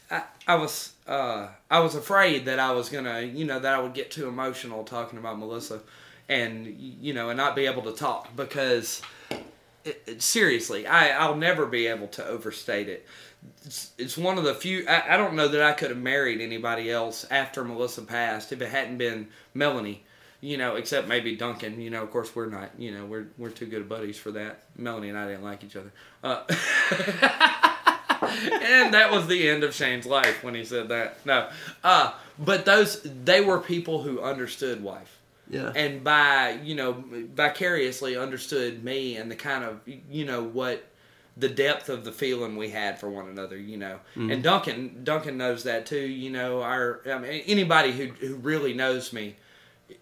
I, I was uh, I was afraid that I was gonna, you know, that I would get too emotional talking about Melissa, and you know, and not be able to talk because seriously, I I'll never be able to overstate it. It's, it's one of the few. I, I don't know that I could have married anybody else after Melissa passed if it hadn't been Melanie. You know, except maybe Duncan. You know, of course we're not. You know, we're we're too good buddies for that. Melanie and I didn't like each other. Uh, and that was the end of Shane's life when he said that. No, uh, but those they were people who understood wife, Yeah. and by you know vicariously understood me and the kind of you know what the depth of the feeling we had for one another. You know, mm-hmm. and Duncan Duncan knows that too. You know, our I mean anybody who who really knows me,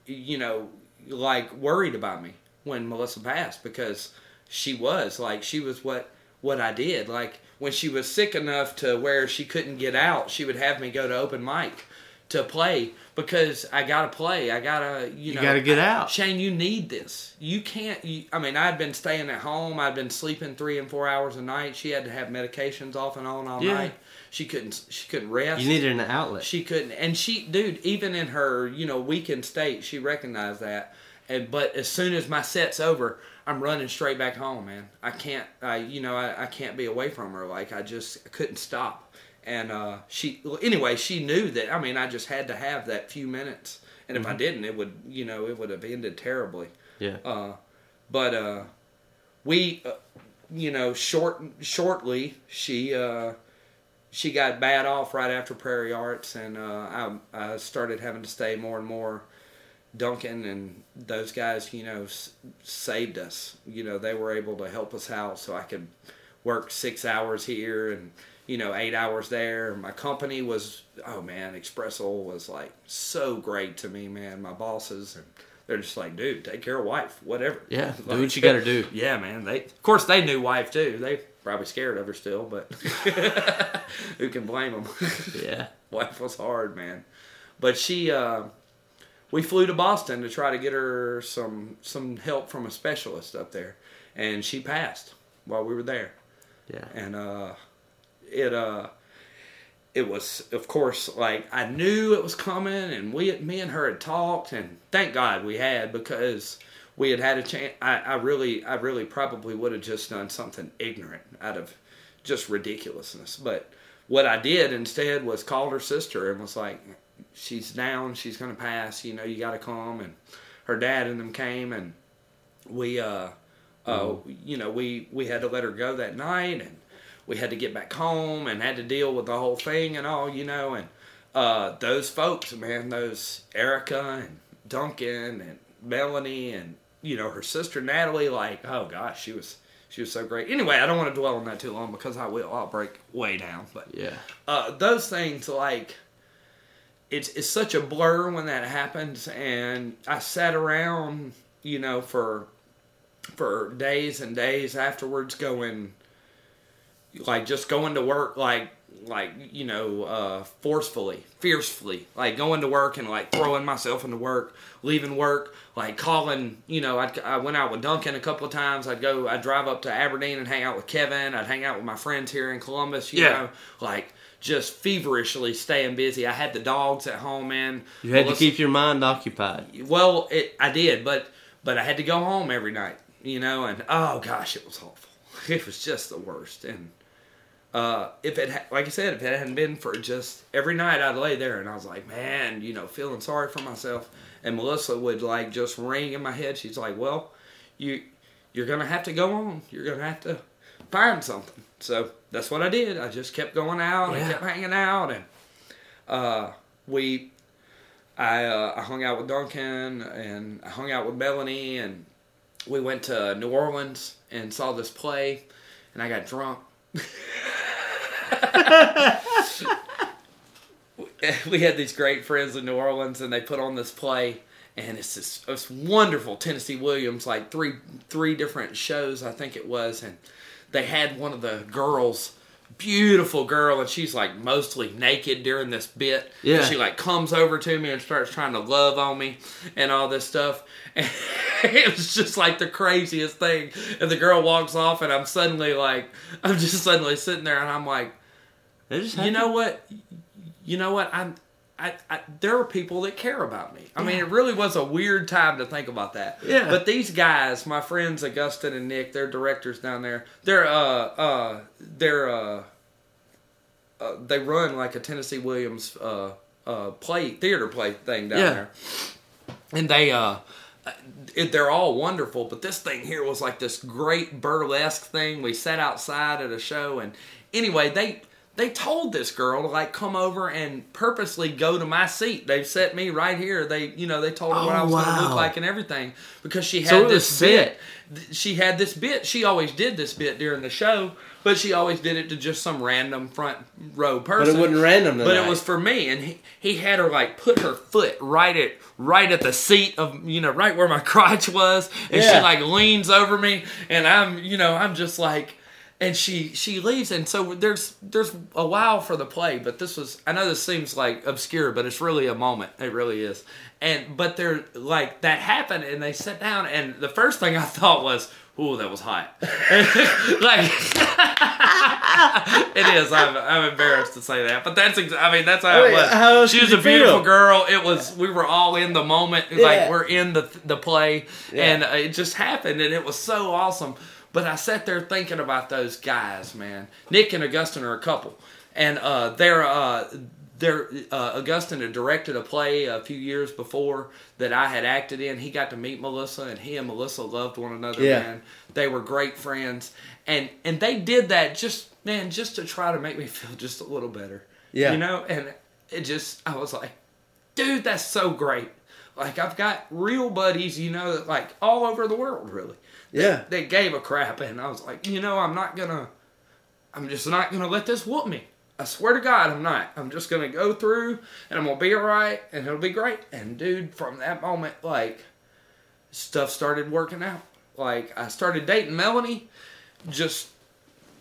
you know, like worried about me when Melissa passed because she was like she was what what I did. Like when she was sick enough to where she couldn't get out, she would have me go to open mic to play because I gotta play. I gotta you, You know gotta get out. Shane, you need this. You can't. You, I mean, I'd been staying at home. I'd been sleeping three and four hours a night. She had to have medications off and on all Yeah. night. She couldn't. She couldn't rest. You needed an outlet. She couldn't, and she, dude, even in her, you know, weakened state, she recognized that. And but as soon as my set's over, I'm running straight back home, man. I can't, I, you know, I, I can't be away from her. Like I just I couldn't stop. And uh, she, well, anyway, she knew that. I mean, I just had to have that few minutes, and if I didn't, it would, you know, it would have ended terribly. yeah. Uh, but uh, we, uh, you know, short shortly she uh, she got bad off right after Prairie Arts, and uh, I, I started having to stay more and more. Duncan and those guys, you know, s- saved us. You know, they were able to help us out, so I could work six hours here and you know eight hours there. My company was, oh man, Expresso was like so great to me, man. My bosses and they're just like, dude, take care of wife, whatever. Yeah, do what you gotta do. Yeah, man. They, of course, they knew wife too. They probably scared of her still, but who can blame them? Yeah. wife was hard, man. But she, uh, we flew to Boston to try to get her some some help from a specialist up there, and she passed while we were there. Yeah. And uh, it uh, it was of course like I knew it was coming, and we me and her had talked, and thank God we had because we had had a chance. I, I really I really probably would have just done something ignorant out of just ridiculousness, but what I did instead was called her sister and was like, she's down, she's gonna pass. You know, you got to come. And her dad and them came, and we, uh, uh, you know, we we had to let her go that night, and we had to get back home and had to deal with the whole thing and all, you know. And uh, those folks, man, those Erica and Duncan and Melanie and you know her sister Natalie, like, oh gosh, she was she was so great. Anyway, I don't want to dwell on that too long because I will. I'll break way down, but Yeah. uh, those things like it's it's such a blur when that happens and i sat around you know for for days and days afterwards going like just going to work like like you know uh forcefully fiercely like going to work and like throwing myself into work leaving work like calling you know I'd, i went out with duncan a couple of times i'd go i'd drive up to aberdeen and hang out with kevin i'd hang out with my friends here in columbus you Yeah. know like just feverishly staying busy i had the dogs at home man You had to keep your mind occupied. well, it, I did, but but I had to go home every night, you know, and oh gosh, it was awful. It was just the worst. And uh, if it, ha- like I said, if it hadn't been for just every night, I'd lay there and I was like, man, you know, feeling sorry for myself. And Melissa would like just ring in my head. She's like, well, you you're gonna have to go on. You're gonna have to find something. So that's what I did. I just kept going out and Yeah. kept hanging out, and uh, we I, uh, I hung out with Duncan and I hung out with Melanie and we went to New Orleans and saw this play and I got drunk. we had these great friends in New Orleans and they put on this play and it's this it's wonderful. Tennessee Williams like three three different shows I think it was and they had one of the girls beautiful girl and she's like mostly naked during this bit. Yeah. she like comes over to me and starts trying to love on me and all this stuff. And it was just like the craziest thing. And the girl walks off and i'm suddenly like i'm just suddenly sitting there and i'm like you know what? You know what? I'm I, I, there are people that care about me. I mean, it really was a weird time to think about that. Yeah. But these guys, my friends Augustin and Nick, they're directors down there. They're uh uh they're uh, uh they run like a Tennessee Williams uh uh play theater play thing down Yeah. there, and they uh. It, they're all wonderful, but this thing here was like this great burlesque thing. We sat outside at a show, and anyway, they they told this girl to like come over and purposely go to my seat. They set me right here. They, you know, they told her what Oh, I was going to look like and everything because she had So this bit. She had this bit. She always did this bit during the show, but she always did it to just some random front row person. But it wasn't random. But it was for me, and he, he had her like put her foot right at right at the seat of you know right where my crotch was, and she like leans over me, and I'm you know I'm just like, and she she leaves, and so there's there's a while for the play, but this was I know this seems like obscure, but it's really a moment, it really is, and but they're like that happened, and they sat down, and the first thing I thought was. Ooh, that was hot. like, it is. I'm, I'm embarrassed to say that, but that's. Ex- I mean, that's how Wait, it was. how she was a beautiful feel? girl. It was. We were all in the moment. Yeah. Like we're in the the play, Yeah. and it just happened, and it was so awesome. But I sat there thinking about those guys, man. Nick and Augustine are a couple, and uh, they're uh, they're uh, Augustine had directed a play a few years before that I had acted in. He got to meet Melissa, and he and Melissa loved one another. Yeah. Man, they were great friends, and and they did that just man just to try to make me feel just a little better. Yeah. you know, and it just I was like, dude, that's so great. Like I've got real buddies, you know, like all over the world, really. Yeah. They gave a crap, and I was like, you know, I'm not gonna, I'm just not gonna let this whoop me. I swear to God, I'm not. I'm just gonna go through, and I'm gonna be alright, and it'll be great. And dude, from that moment, like, stuff started working out. Like I started dating Melanie, just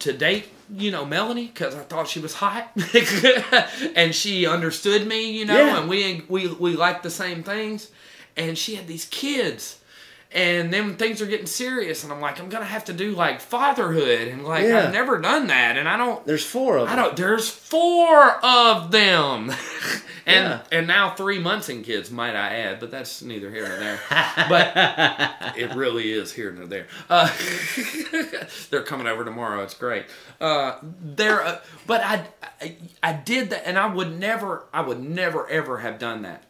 to date, you know, Melanie because I thought she was hot, and she understood me, you know, Yeah. and we we we liked the same things, and she had these kids, and then things are getting serious, and I'm like, I'm gonna have to do like fatherhood, and like Yeah. I've never done that, and I don't. There's four of them. I don't. There's four of them, and Yeah. and now three Munson kids, might I add, but that's neither here nor there. but it really is here nor there. Uh, they're coming over tomorrow. It's great. Uh, they're, uh, but I, I, I did that, and I would never, I would never ever have done that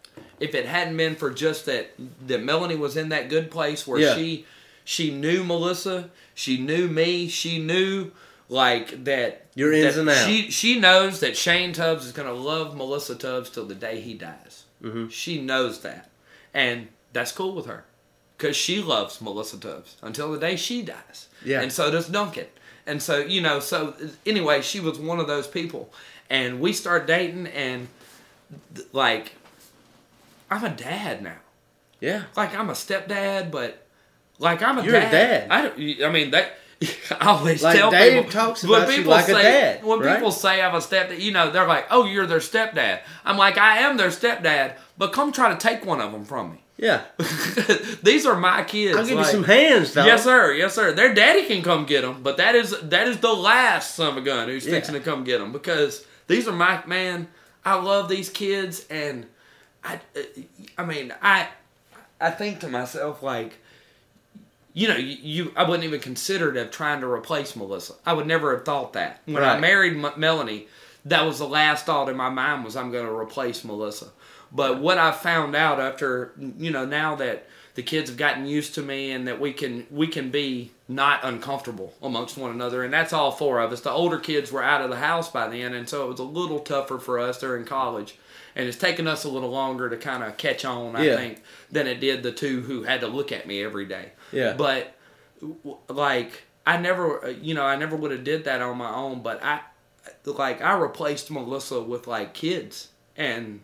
if it hadn't been for just that that Melanie was in that good place where Yeah. she she knew Melissa, she knew me, she knew like that Your ins that and outs. She she knows that Shane Tubbs is gonna love Melissa Tubbs till the day he dies. Mm-hmm. She knows that, and that's cool with her because she loves Melissa Tubbs until the day she dies. Yeah. and so does Duncan. And so you know, so anyway, she was one of those people, and we start dating, and like, I'm a dad now. Yeah. Like I'm a stepdad, but like I'm a You're a dad. dad. I don't. I mean that. I always Like, tell Dave people talks when about you people like a say, dad, When right? people say I'm a stepdad, you know, they're like, "Oh, you're their stepdad." I'm like, "I am their stepdad, but come try to take one of them from me." Yeah. These are my kids. I'll give like- you some hands, dog. Yes, sir. Yes, sir. Their daddy can come get them, but that is that is the last son of a gun who's Yeah. fixing to come get them because these are my man. I love these kids, and I, uh, I mean, I, I think to myself like, you know, you, you I wouldn't even considered of trying to replace Melissa. I would never have thought that when I married M- Melanie. That was the last thought in my mind was I'm going to replace Melissa. But what I found out after, you know, now that the kids have gotten used to me and that we can we can be not uncomfortable amongst one another, and that's all four of us. The older kids were out of the house by then, and so it was a little tougher for us. They're in college, and it's taken us a little longer to kind of catch on. I Yeah. think than it did the two who had to look at me every day. Yeah. But like I never, uh, you know, I never would have did that on my own. But I, like, I replaced Melissa with like kids and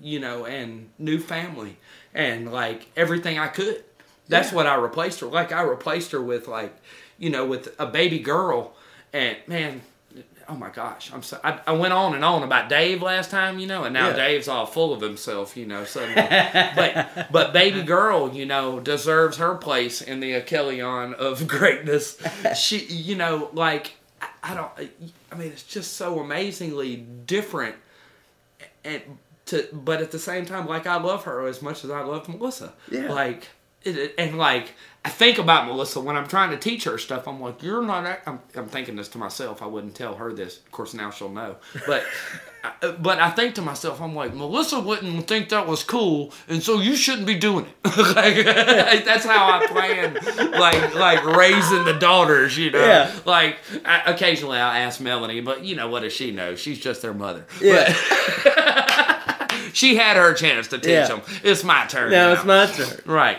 you know and new family and like everything I could. That's what I replaced her. Like I replaced her with like, you know, with a baby girl. And man, oh my gosh, I'm so. I, I went on and on about Dave last time, you know, and now Yeah. Dave's all full of himself, you know. Suddenly, but but baby girl, you know, deserves her place in the Achelion of greatness. She, you know, like I, I don't. I mean, it's just so amazingly different, and to but at the same time, like I love her as much as I love Melissa. Yeah. Like and like I think about Melissa when I'm trying to teach her stuff. I'm like, you're not. act-" I'm, I'm thinking this to myself. I wouldn't tell her this. Of course, now she'll know. But I- uh, but I think to myself, I'm like, Melissa wouldn't think that was cool, and so you shouldn't be doing it. like, that's how I plan, like like raising the daughters. You know, Yeah. like I, occasionally I'll ask Melanie, but you know what does she know? She's just their mother. Yeah. She had her chance to teach Yeah. them. It's my turn. Now now. it's my turn. Right.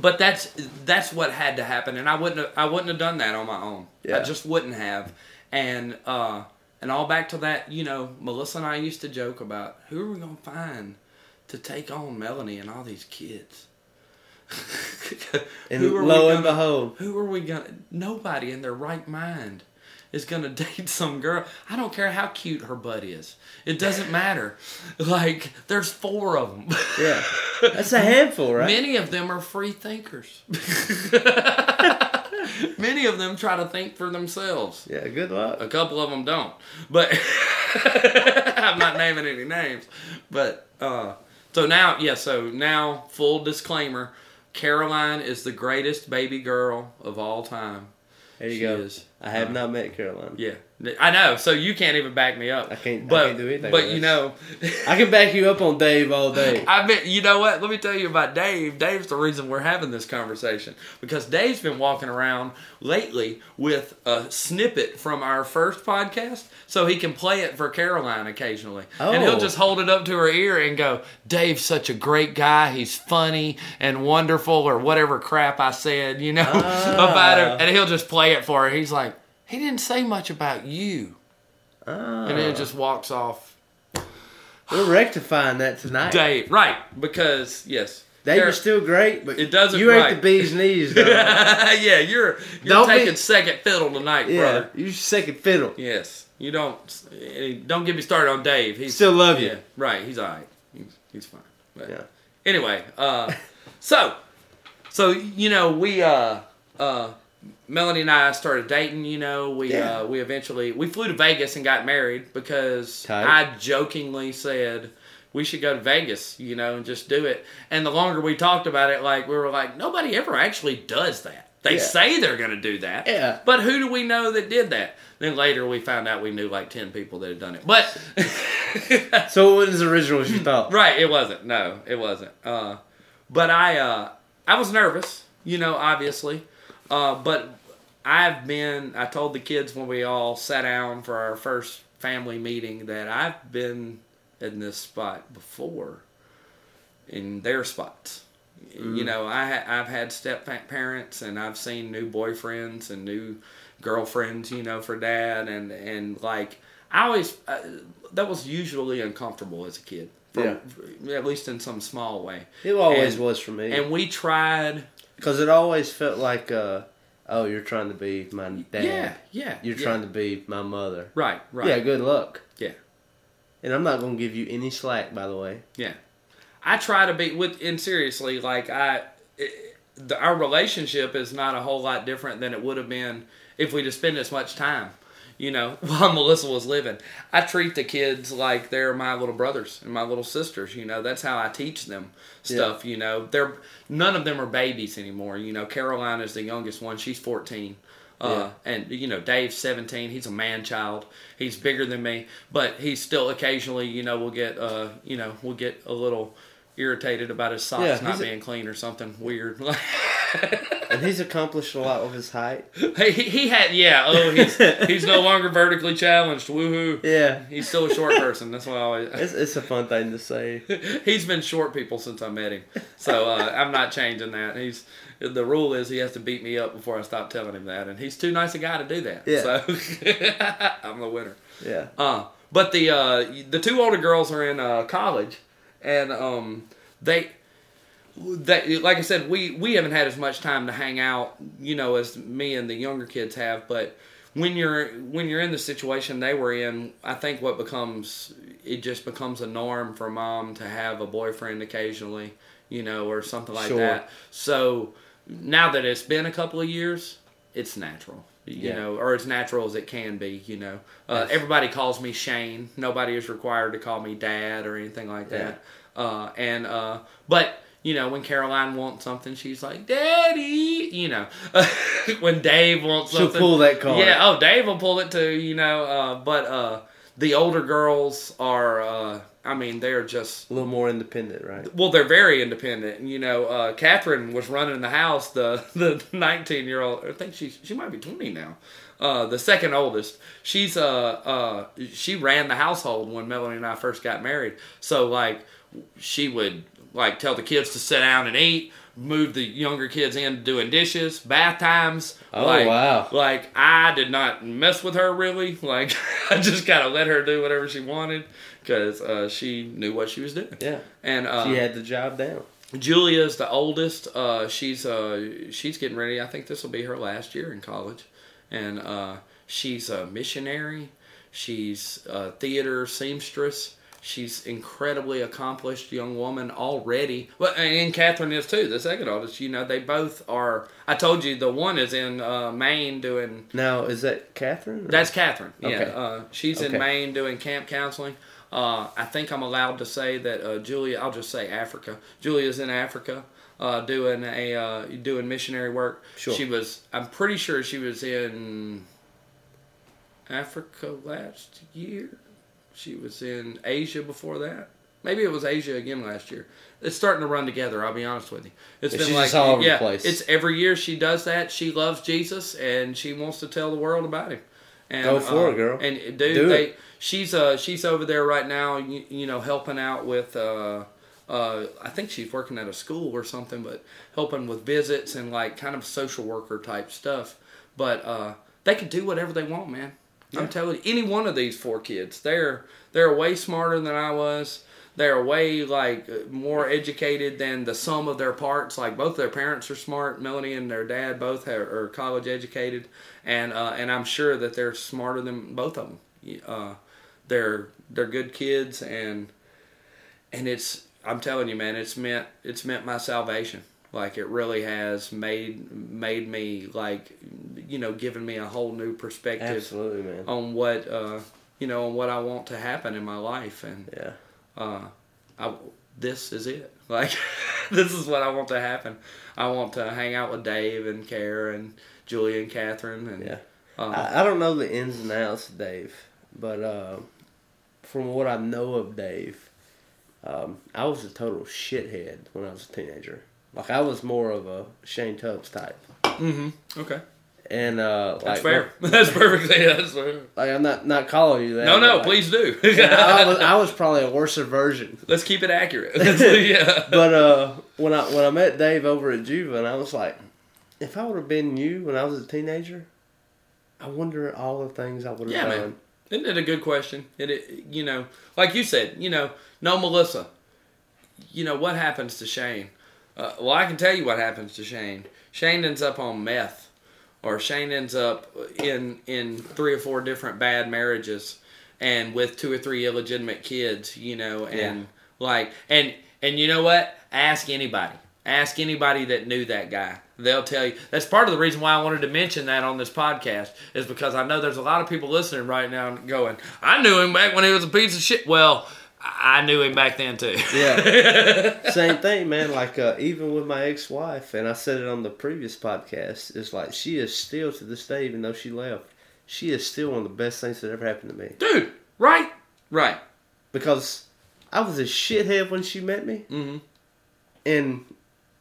But that's that's what had to happen, and I wouldn't have, I wouldn't have done that on my own. Yeah. I just wouldn't have. And uh, and all back to that, you know, Melissa and I used to joke about who are we gonna find to take on Melanie and all these kids. And Who are we lo and gonna- behold, Who are we gonna? Nobody in their right mind is gonna date some girl. I don't care how cute her butt is. It doesn't matter. Like there's four of them. yeah, that's a handful, right? Many of them are free thinkers. Many of them try to think for themselves. Yeah, good luck. A couple of them don't. But I'm not naming any names. But uh, so now, yeah. So now, full disclaimer: Caroline is the greatest baby girl of all time. There you She go. is. I have not met Caroline. Yeah, I know. So you can't even back me up. I can't- I can't do anything But you know, I can back you up on Dave all day. I mean, you know what? Let me tell you about Dave. Dave's the reason we're having this conversation because Dave's been walking around lately with a snippet from our first podcast, so he can play it for Caroline occasionally, and he'll Oh. just hold it up to her ear and go, "Dave's such a great guy. He's funny and wonderful, or whatever crap I said, you know, about her." Ah. And he'll just play it for her. He's like, "He didn't say much about you," and then it just walks off. We're rectifying that tonight. Dave, Dave, right? Because yes, you're Car- still great, but It doesn't- You ain't right. the bee's knees, though. yeah, you're you're Don't be- taking second fiddle tonight, bro. yeah, brother. you second fiddle. Yes, you don't don't get me started on Dave. He Still love you. yeah, right. He's all right. He's, he's fine. But Yeah. Anyway, uh, so so you know we uh uh Melanie and I started dating. You know we Yeah. uh we eventually we flew to Vegas and got married because Tight. I jokingly said. We should go to Vegas, you know, and just do it. And the longer we talked about it, like we were like, nobody ever actually does that. They Yeah. say they're going to do that, Yeah. But who do we know that did that? Then later we found out we knew like ten people that had done it. But So it wasn't as original as you thought. Right, it wasn't. No, it wasn't. Uh, but I, uh, I was nervous, you know, obviously. Uh, but I've been. I told the kids when we all sat down for our first family meeting that I've been in this spot before, in their spots. You know, I, I've had step parents and I've seen new boyfriends and new girlfriends. You know, for dad and and like I always uh, that was usually uncomfortable as a kid. For, At least in some small way. It always And- was for me. And we tried. Because it always felt like, uh, oh, you're trying to be my dad. Yeah, yeah. You're yeah. trying to be my mother. Right, right. Yeah, good luck. Yeah. And I'm not going to give you any slack, by the way. Yeah, I try to be with. And seriously, like I, it, the, our relationship is not a whole lot different than it would have been if we'd have spent as much time. You know, while Melissa was living, I treat the kids like they're my little brothers and my little sisters. You know, that's how I teach them stuff. You know, they're none of them are babies anymore. You know, Caroline is the youngest one; she's fourteen. Uh, and you know Dave's 17 he's a man child he's bigger than me but he's still occasionally you know we'll get uh you know we'll get a little irritated about his socks Yeah, not being clean or something weird And he's accomplished a lot with his height. he, he had yeah oh he's he's no longer vertically challenged woohoo Yeah. he's still a short person that's why I always It's, it's a fun thing to say. he's been short people since I met him, so uh, I'm not changing that. He's the rule is he has to beat me up before I stop telling him that, and he's too nice a guy to do that. Yeah. So I'm the winner. Yeah. Uh, but the uh, the two older girls are in uh, college, and um, they. That, like I said, we, we haven't had as much time to hang out, you know, as me and the younger kids have. But when you're when you're in the situation they were in, I think what becomes it just becomes a norm for mom to have a boyfriend occasionally, you know, or something like Sure. that. So now that it's been a couple of years, it's natural, you Yeah. know, or as natural as it can be, you know. Uh, Yes. Everybody calls me Shane. Nobody is required to call me Dad or anything like that. Uh, and uh, but you know, when Caroline wants something, she's like, "Daddy," you know. when Dave wants something. She'll pull that card. Yeah, oh, Dave will pull it too, you know. Uh, but uh, the older girls are, uh, I mean, they're just A little more independent, right? well, they're very independent. You know, uh, Catherine was running the house. The the nineteen year old, I think she she might be twenty now. Uh, the second oldest, she's uh uh she ran the household when Melanie and I first got married. So like, she would like tell the kids to sit down and eat. Move the younger kids in doing dishes, bath times. Oh, like, wow. Like I did not mess with her really. Like I just kind of let her do whatever she wanted because uh, she knew what she was doing. Yeah. And uh, She had the job down. Julia's the oldest. Uh, she's uh, she's getting ready. I think this will be her last year in college, and uh, she's a missionary. She's a theater seamstress. She's incredibly accomplished young woman already. Well, and Catherine is too. The second oldest. You know, they both are. I told you the one is in uh, Maine doing Now, is that Catherine? or- that's Catherine. Yeah, uh, she's in Maine doing camp counseling. Uh, I think I'm allowed to say that uh, Julia. I'll just say Africa. Julia's in Africa uh, doing a uh, doing missionary work. Sure. She was. I'm pretty sure she was in Africa last year. She was in Asia before that. Maybe it was Asia again last year. It's starting to run together. I'll be honest with you. It's Yeah, been like just all over the yeah, place. it's every year she does that. She loves Jesus and she wants to tell the world about him. And, Go for uh, it, girl. And dude, Do they it. she's uh she's over there right now. You, you know, helping out with uh uh I think she's working at a school or something, but helping with visits and like kind of social worker type stuff. But uh they can do whatever they want, man. I'm telling you, any one of these four kids, they're they're way smarter than I was. They're way like uh, more educated than the sum of their parts. Like both their parents are smart. Melanie and their dad both are, are college educated, and uh, and I'm sure that they're smarter than both of them. Uh, they're they're good kids, and and it's I'm telling you, man, it's meant it's meant my salvation. Like it really has made made me like you know given me a whole new perspective Absolutely, man. on what uh, you know on what I want to happen in my life and Yeah. uh, I, this is it. Like, this is what I want to happen. I want to hang out with Dave and Kara and Julie and Catherine and Yeah. uh, I, I don't know the ins and outs of Dave, but uh, from what I know of Dave, um, I was a total shithead when I was a teenager. Like I was more of a Shane Tubbs type, Mm-hmm. okay, and uh, like, that's fair. that's perfectly that's fair. Like I'm not not calling you that. No, no, like, please do. I was, I was probably a worse version. Let's keep it accurate. yeah. But uh, when I when I met Dave over at Juva, and I was like, if I would have been you when I was a teenager, I wonder all the things I would have Yeah, done. man. Isn't it a good question? It, it, you know, like you said, you know, no Melissa. You know what happens to Shane? Uh, well, I can tell you what happens to Shane. Shane ends up on meth, or Shane ends up in in three or four different bad marriages, and with two or three illegitimate kids. You know, and Yeah. like and and you know what? Ask anybody. Ask anybody that knew that guy. They'll tell you. That's part of the reason why I wanted to mention that on this podcast is because I know there's a lot of people listening right now going, "I knew him back when he was a piece of shit." Well, I I knew him back then too. Yeah. Same thing, man. Like uh, even with my ex-wife, and I said it on the previous podcast, it's like she is still to this day, even though she left, she is still one of the best things that ever happened to me. Dude, right? Right. Because I was a shithead when she met me, Mhm. and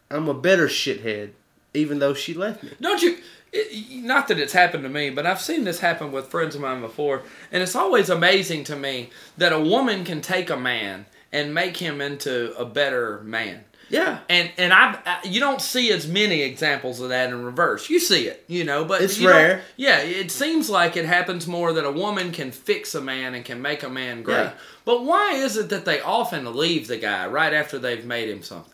I'm a better shithead, even though she left me. Don't you? It, not that it's happened to me, but I've seen this happen with friends of mine before, and it's always amazing to me that a woman can take a man and make him into a better man. Yeah. And and I, I you don't see as many examples of that in reverse. You see it, you know, but It's rare. Yeah, it seems like it happens more that a woman can fix a man and can make a man great. Yeah. But why is it that they often leave the guy right after they've made him something?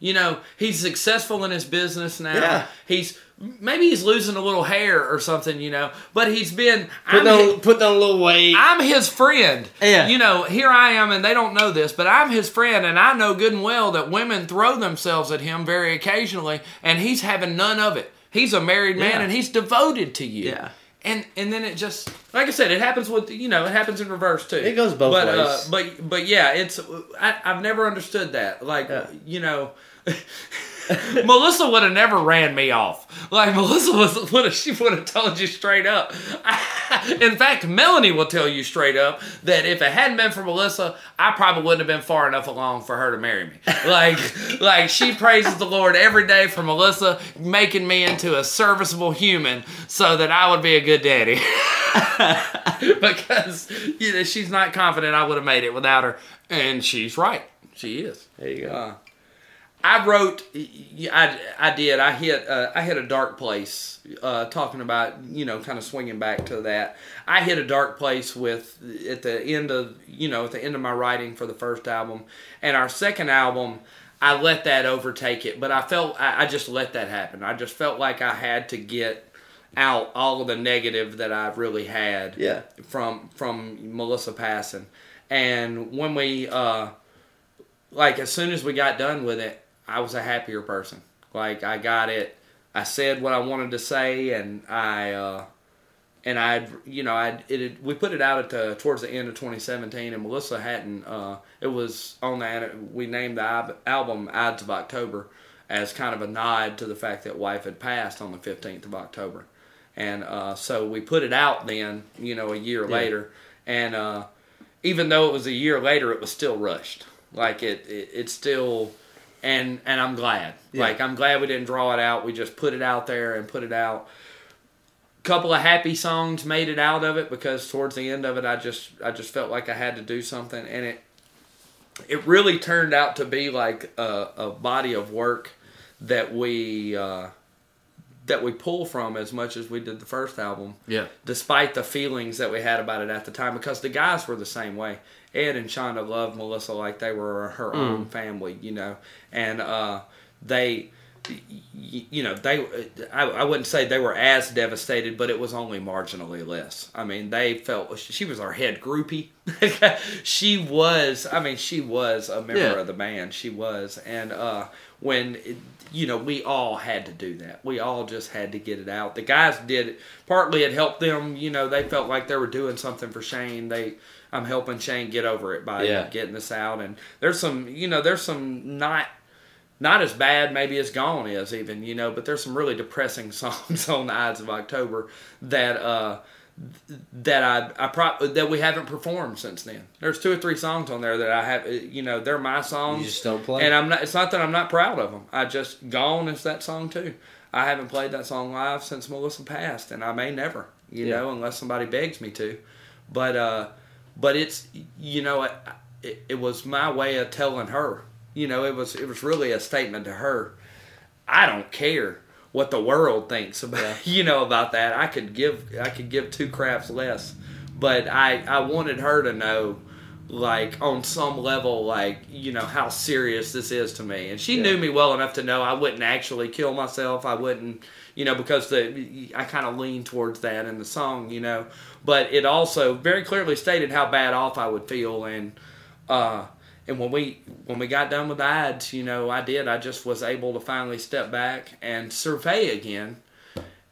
You know, he's successful in his business now. Yeah. He's maybe he's losing a little hair or something, you know. But he's been Put I'm on, hi- put on a little weight. I'm his friend. Yeah. You know, here I am, and they don't know this, but I'm his friend, and I know good and well that women throw themselves at him very occasionally, and he's having none of it. He's a married man, Yeah. and he's devoted to you. Yeah. And and then it just like I said, it happens with you know it happens in reverse too. It goes both but, Uh, ways. but but yeah, it's I, I've never understood that. Like Yeah. you know. Melissa would have never ran me off. Like Melissa was would have she would have told you straight up. in fact, Melanie will tell you straight up that if it hadn't been for Melissa, I probably wouldn't have been far enough along for her to marry me. Like like she praises the Lord every day for Melissa making me into a serviceable human so that I would be a good daddy. because you know she's not confident I would have made it without her, and she's right. She is. there you go. Uh, I wrote, I, I did. I hit, uh, I hit a dark place. Uh, talking about, you know, kind of swinging back to that. I hit a dark place with at the end of, you know, at the end of my writing for the first album, and our second album. I let that overtake it, but I felt I, I just let that happen. I just felt like I had to get out all of the negative that I've really had Yeah. from from Melissa passing. And when we uh like as soon as we got done with it, I was a happier person. Like I got it. I said what I wanted to say, and I uh, and I you know I it we put it out at the towards the end of 2017, and Melissa hadn't. Uh, it was on that we named the album Ides of October as kind of a nod to the fact that wife had passed on the 15th of October, and uh, so we put it out then you know a year later, and uh, even though it was a year later, it was still rushed. Like it, it it's still, and and I'm glad. Like I'm glad we didn't draw it out. We just put it out there and put it out. A couple of happy songs made it out of it because towards the end of it, I just I just felt like I had to do something, and it it really turned out to be like a, a body of work that we uh, that we pull from as much as we did the first album Yeah. despite the feelings that we had about it at the time, because the guys were the same way. Ed and Shonda loved Melissa like they were her own family, you know, and uh, they you know they I, I wouldn't say they were as devastated but it was only marginally less. I mean they felt she was our head groupie. She was i mean she was a member Yeah. of the band. She was. And uh when it, you know we all had to do that. We all just had to get it out. The guys did it partly it helped them you know they felt like they were doing something for shane. They i'm helping shane get over it by Yeah. getting this out and there's some you know there's some not not as bad maybe as Gone is even, you know, but there's some really depressing songs on the Ides of October that uh that I I pro- that we haven't performed since then. There's two or three songs on there that I have, you know, they're my songs. You just don't play? and I'm not. It's not that I'm not proud of them. I just Gone is that song too. I haven't played that song live since Melissa passed, and I may never, you Yeah. know, unless somebody begs me to. But uh, but it's you know it, it, it was my way of telling her. You know, it was it was really a statement to her. I don't care what the world thinks about you know about that. I could give I could give two craps less, but I I wanted her to know like on some level like you know how serious this is to me and she knew me well enough to know I wouldn't actually kill myself I wouldn't you know because the I kind of lean towards that in the song you know but it also very clearly stated how bad off I would feel and uh and when we when we got done with the Ides, you know, I did. I just was able to finally step back and survey again,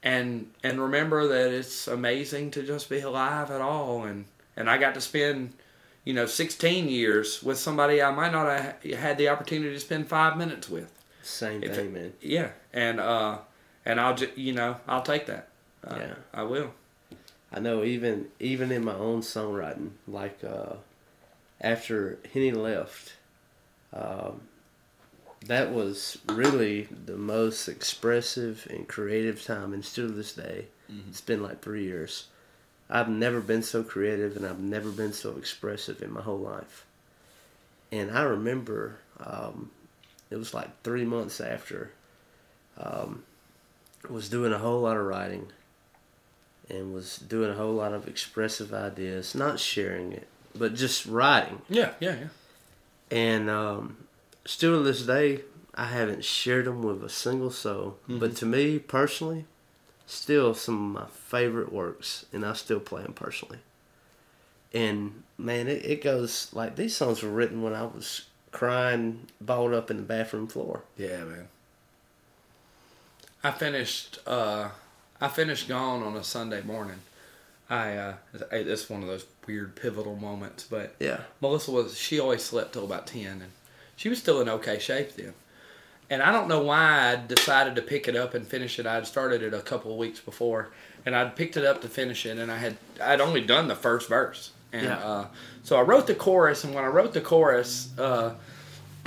and and remember that it's amazing to just be alive at all. And and I got to spend, you know, 16 years with somebody I might not have had the opportunity to spend five minutes with. Same If thing, man. Yeah, and uh, and I'll just you know I'll take that. Uh, Yeah. I will. I know even even in my own songwriting, like uh, after Henny left, um, that was really the most expressive and creative time, and still to this day, it's been like three years. I've never been so creative, and I've never been so expressive in my whole life. And I remember um, it was like three months after um, I was doing a whole lot of writing and was doing a whole lot of expressive ideas, not sharing it, but just writing. Yeah, yeah, yeah. And um, still to this day, I haven't shared them with a single soul. But to me personally, still some of my favorite works, and I still play them personally. And man, it, it goes like these songs were written when I was crying, balled up in the bathroom floor. Yeah, man. I finished. uh I finished Gone on a Sunday morning. I uh it's one of those weird pivotal moments, but Yeah. Melissa was she always slept till about ten, and she was still in okay shape then. And I don't know why I decided to pick it up and finish it. I had started it a couple of weeks before, and I'd picked it up to finish it, and I had I'd only done the first verse, and Yeah. uh, so I wrote the chorus. And when I wrote the chorus, uh,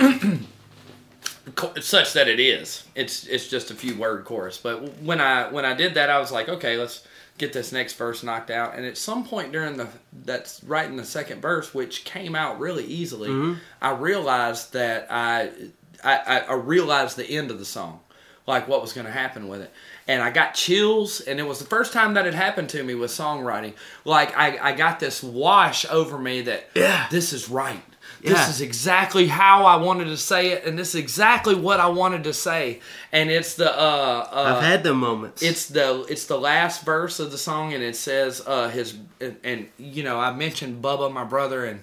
such that it is, it's it's just a few word chorus. But when I when I did that, I was like, okay, let's get this next verse knocked out. And at some point during the that's right in the second verse, which came out really easily, mm-hmm. I realized that I, I I realized the end of the song, like what was going to happen with it. And I got chills, and it was the first time that had happened to me with songwriting. Like I, I got this wash over me that Yeah. this is right. Yeah. This is exactly how I wanted to say it, and this is exactly what I wanted to say. And it's the uh, uh I've had the moments. it's the it's the last verse of the song, and it says uh, his and, and you know I mentioned Bubba, my brother, and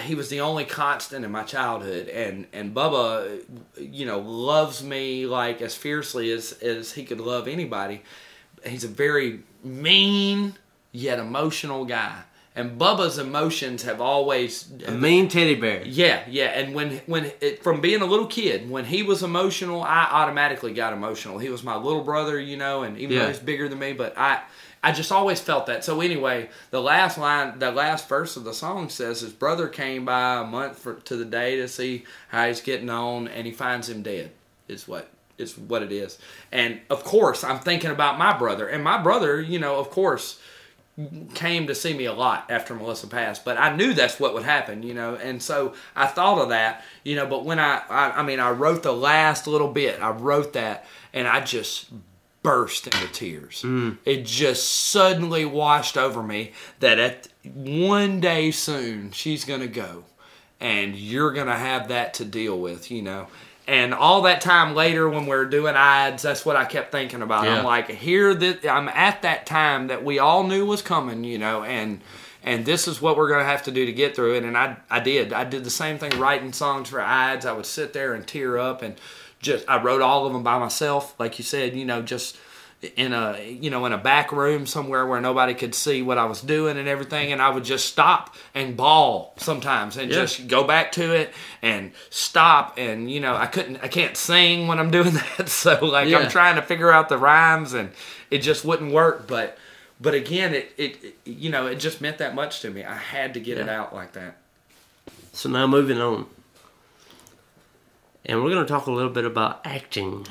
he was the only constant in my childhood, and and Bubba, you know, loves me like as fiercely as as he could love anybody. He's a very mean yet emotional guy, and Bubba's emotions have always a mean teddy bear. yeah, yeah, and when when it, from being a little kid, when he was emotional, I automatically got emotional. He was my little brother, you know, and even Yeah. though he's bigger than me, but I I just always felt that. So anyway, the last line, the last verse of the song says his brother came by a month for, to the day to see how he's getting on, and he finds him dead. Is what is what it is. And of course, I'm thinking about my brother, and my brother, you know, of course came to see me a lot after Melissa passed, but I knew that's what would happen, you know, and so I thought of that, you know, but when I, I, I mean, I wrote the last little bit, I wrote that, and I just burst into tears. Mm. It just suddenly washed over me that at one day soon she's gonna go, and you're gonna have that to deal with, you know, and all that time later when we are doing Ides, that's what I kept thinking about. Yeah. I'm like, here that I'm at that time that we all knew was coming, you know, and and this is what we're gonna have to do to get through it. And I I did. I did the same thing writing songs for Ides. I would sit there and tear up and just I wrote all of them by myself, like you said, you know, just in a you know in a back room somewhere where nobody could see what I was doing and everything and I would just stop and bawl sometimes and Yeah. just go back to it and stop and you know I couldn't I can't sing when I'm doing that so like Yeah. I'm trying to figure out the rhymes and it just wouldn't work but but again it, it, it you know it just meant that much to me I had to get it out like that So now moving on. And we're going to talk a little bit about acting.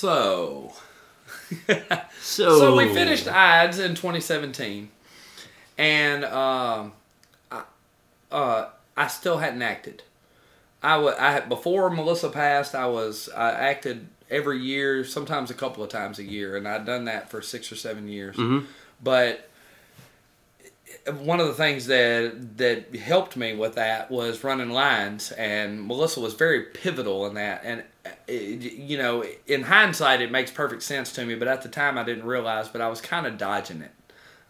So So, So we finished Ides in 2017, and um, I, uh, I still hadn't acted. I wa- I had- before Melissa passed, I was I acted every year, sometimes a couple of times a year, and I'd done that for six or seven years. But one of the things that that helped me with that was running lines, and Melissa was very pivotal in that. And it, you know, in hindsight, it makes perfect sense to me, but at the time, I didn't realize. But I was kind of dodging it.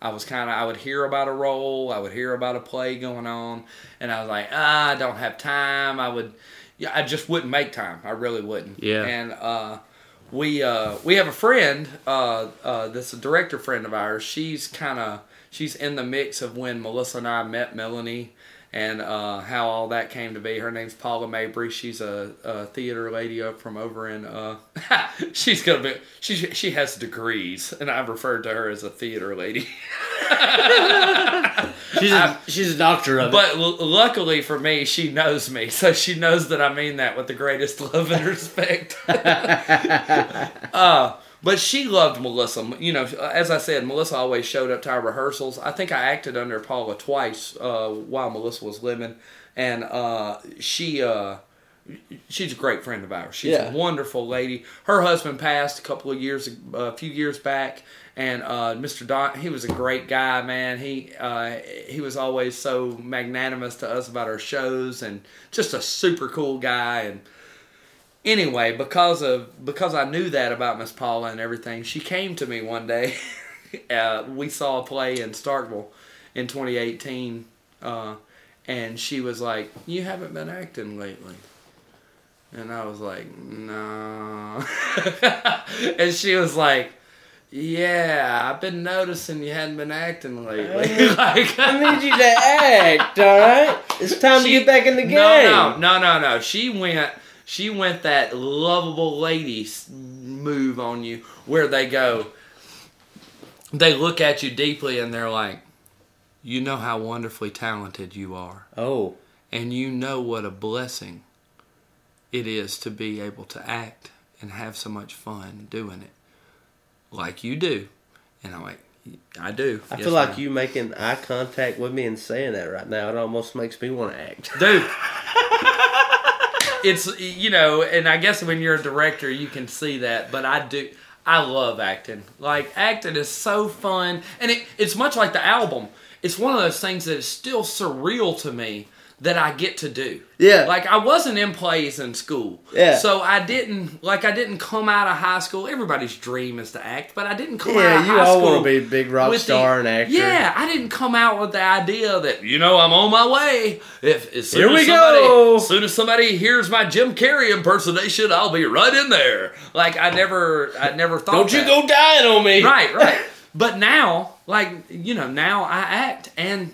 I was kind of I would hear about a role, I would hear about a play going on, and I was like, ah, I don't have time. I would, yeah, I just wouldn't make time. I really wouldn't. Yeah. And uh, we uh, we have a friend uh, uh, that's a director friend of ours. She's kind of she's in the mix of when Melissa and I met Melanie and uh, how all that came to be. Her name's Paula Mabry. She's a, a theater lady up from over in. Uh, she's gonna be she she has degrees, and I've referred to her as a theater lady. she's a, she's a doctor of it. But l- luckily for me, she knows me, so she knows that I mean that with the greatest love and respect. uh, but she loved Melissa. You know, as I said, Melissa always showed up to our rehearsals. I think I acted under Paula twice uh, while Melissa was living, and uh, she. Uh, She's a great friend of ours. She's Yeah. a wonderful lady. Her husband passed a couple of years, a few years back, and uh, Mr. Don, he was a great guy, man. He uh, he was always so magnanimous to us about our shows, and just a super cool guy. And anyway, because of because I knew that about Miss Paula and everything, she came to me one day. uh, we saw a play in Starkville in 2018, uh, and she was like, "You haven't been acting lately." And I was like, no. and she was like, yeah, I've been noticing you hadn't been acting lately. like, I need you to act, all right? It's time to get back in the game. no, no, no, no, no. She went, she went that lovable lady move on you where they go, they look at you deeply and they're like, you know how wonderfully talented you are. Oh, and you know what a blessing it is to be able to act and have so much fun doing it like you do and i'm like i do I Yes, feel like ma'am." you making eye contact with me and saying that right now. It almost makes me want to act. dude it's you know and i guess when you're a director you can see that but i do i love acting. Like acting is so fun and it, it's much like the album. It's one of those things that is still surreal to me that i get to do Yeah. like i wasn't in plays in school Yeah. so i didn't like i didn't come out of high school everybody's dream is to act but i didn't come out of high school. Yeah, you all want to be a big rock star the- and actor. Yeah, I didn't come out with the idea that you know I'm on my way. If as soon Here as we somebody, go. as soon as somebody hears my Jim Carrey impersonation, I'll be right in there. Like I never, I never thought. Don't you go dying on me. Right, right. But now, like you know, now I act and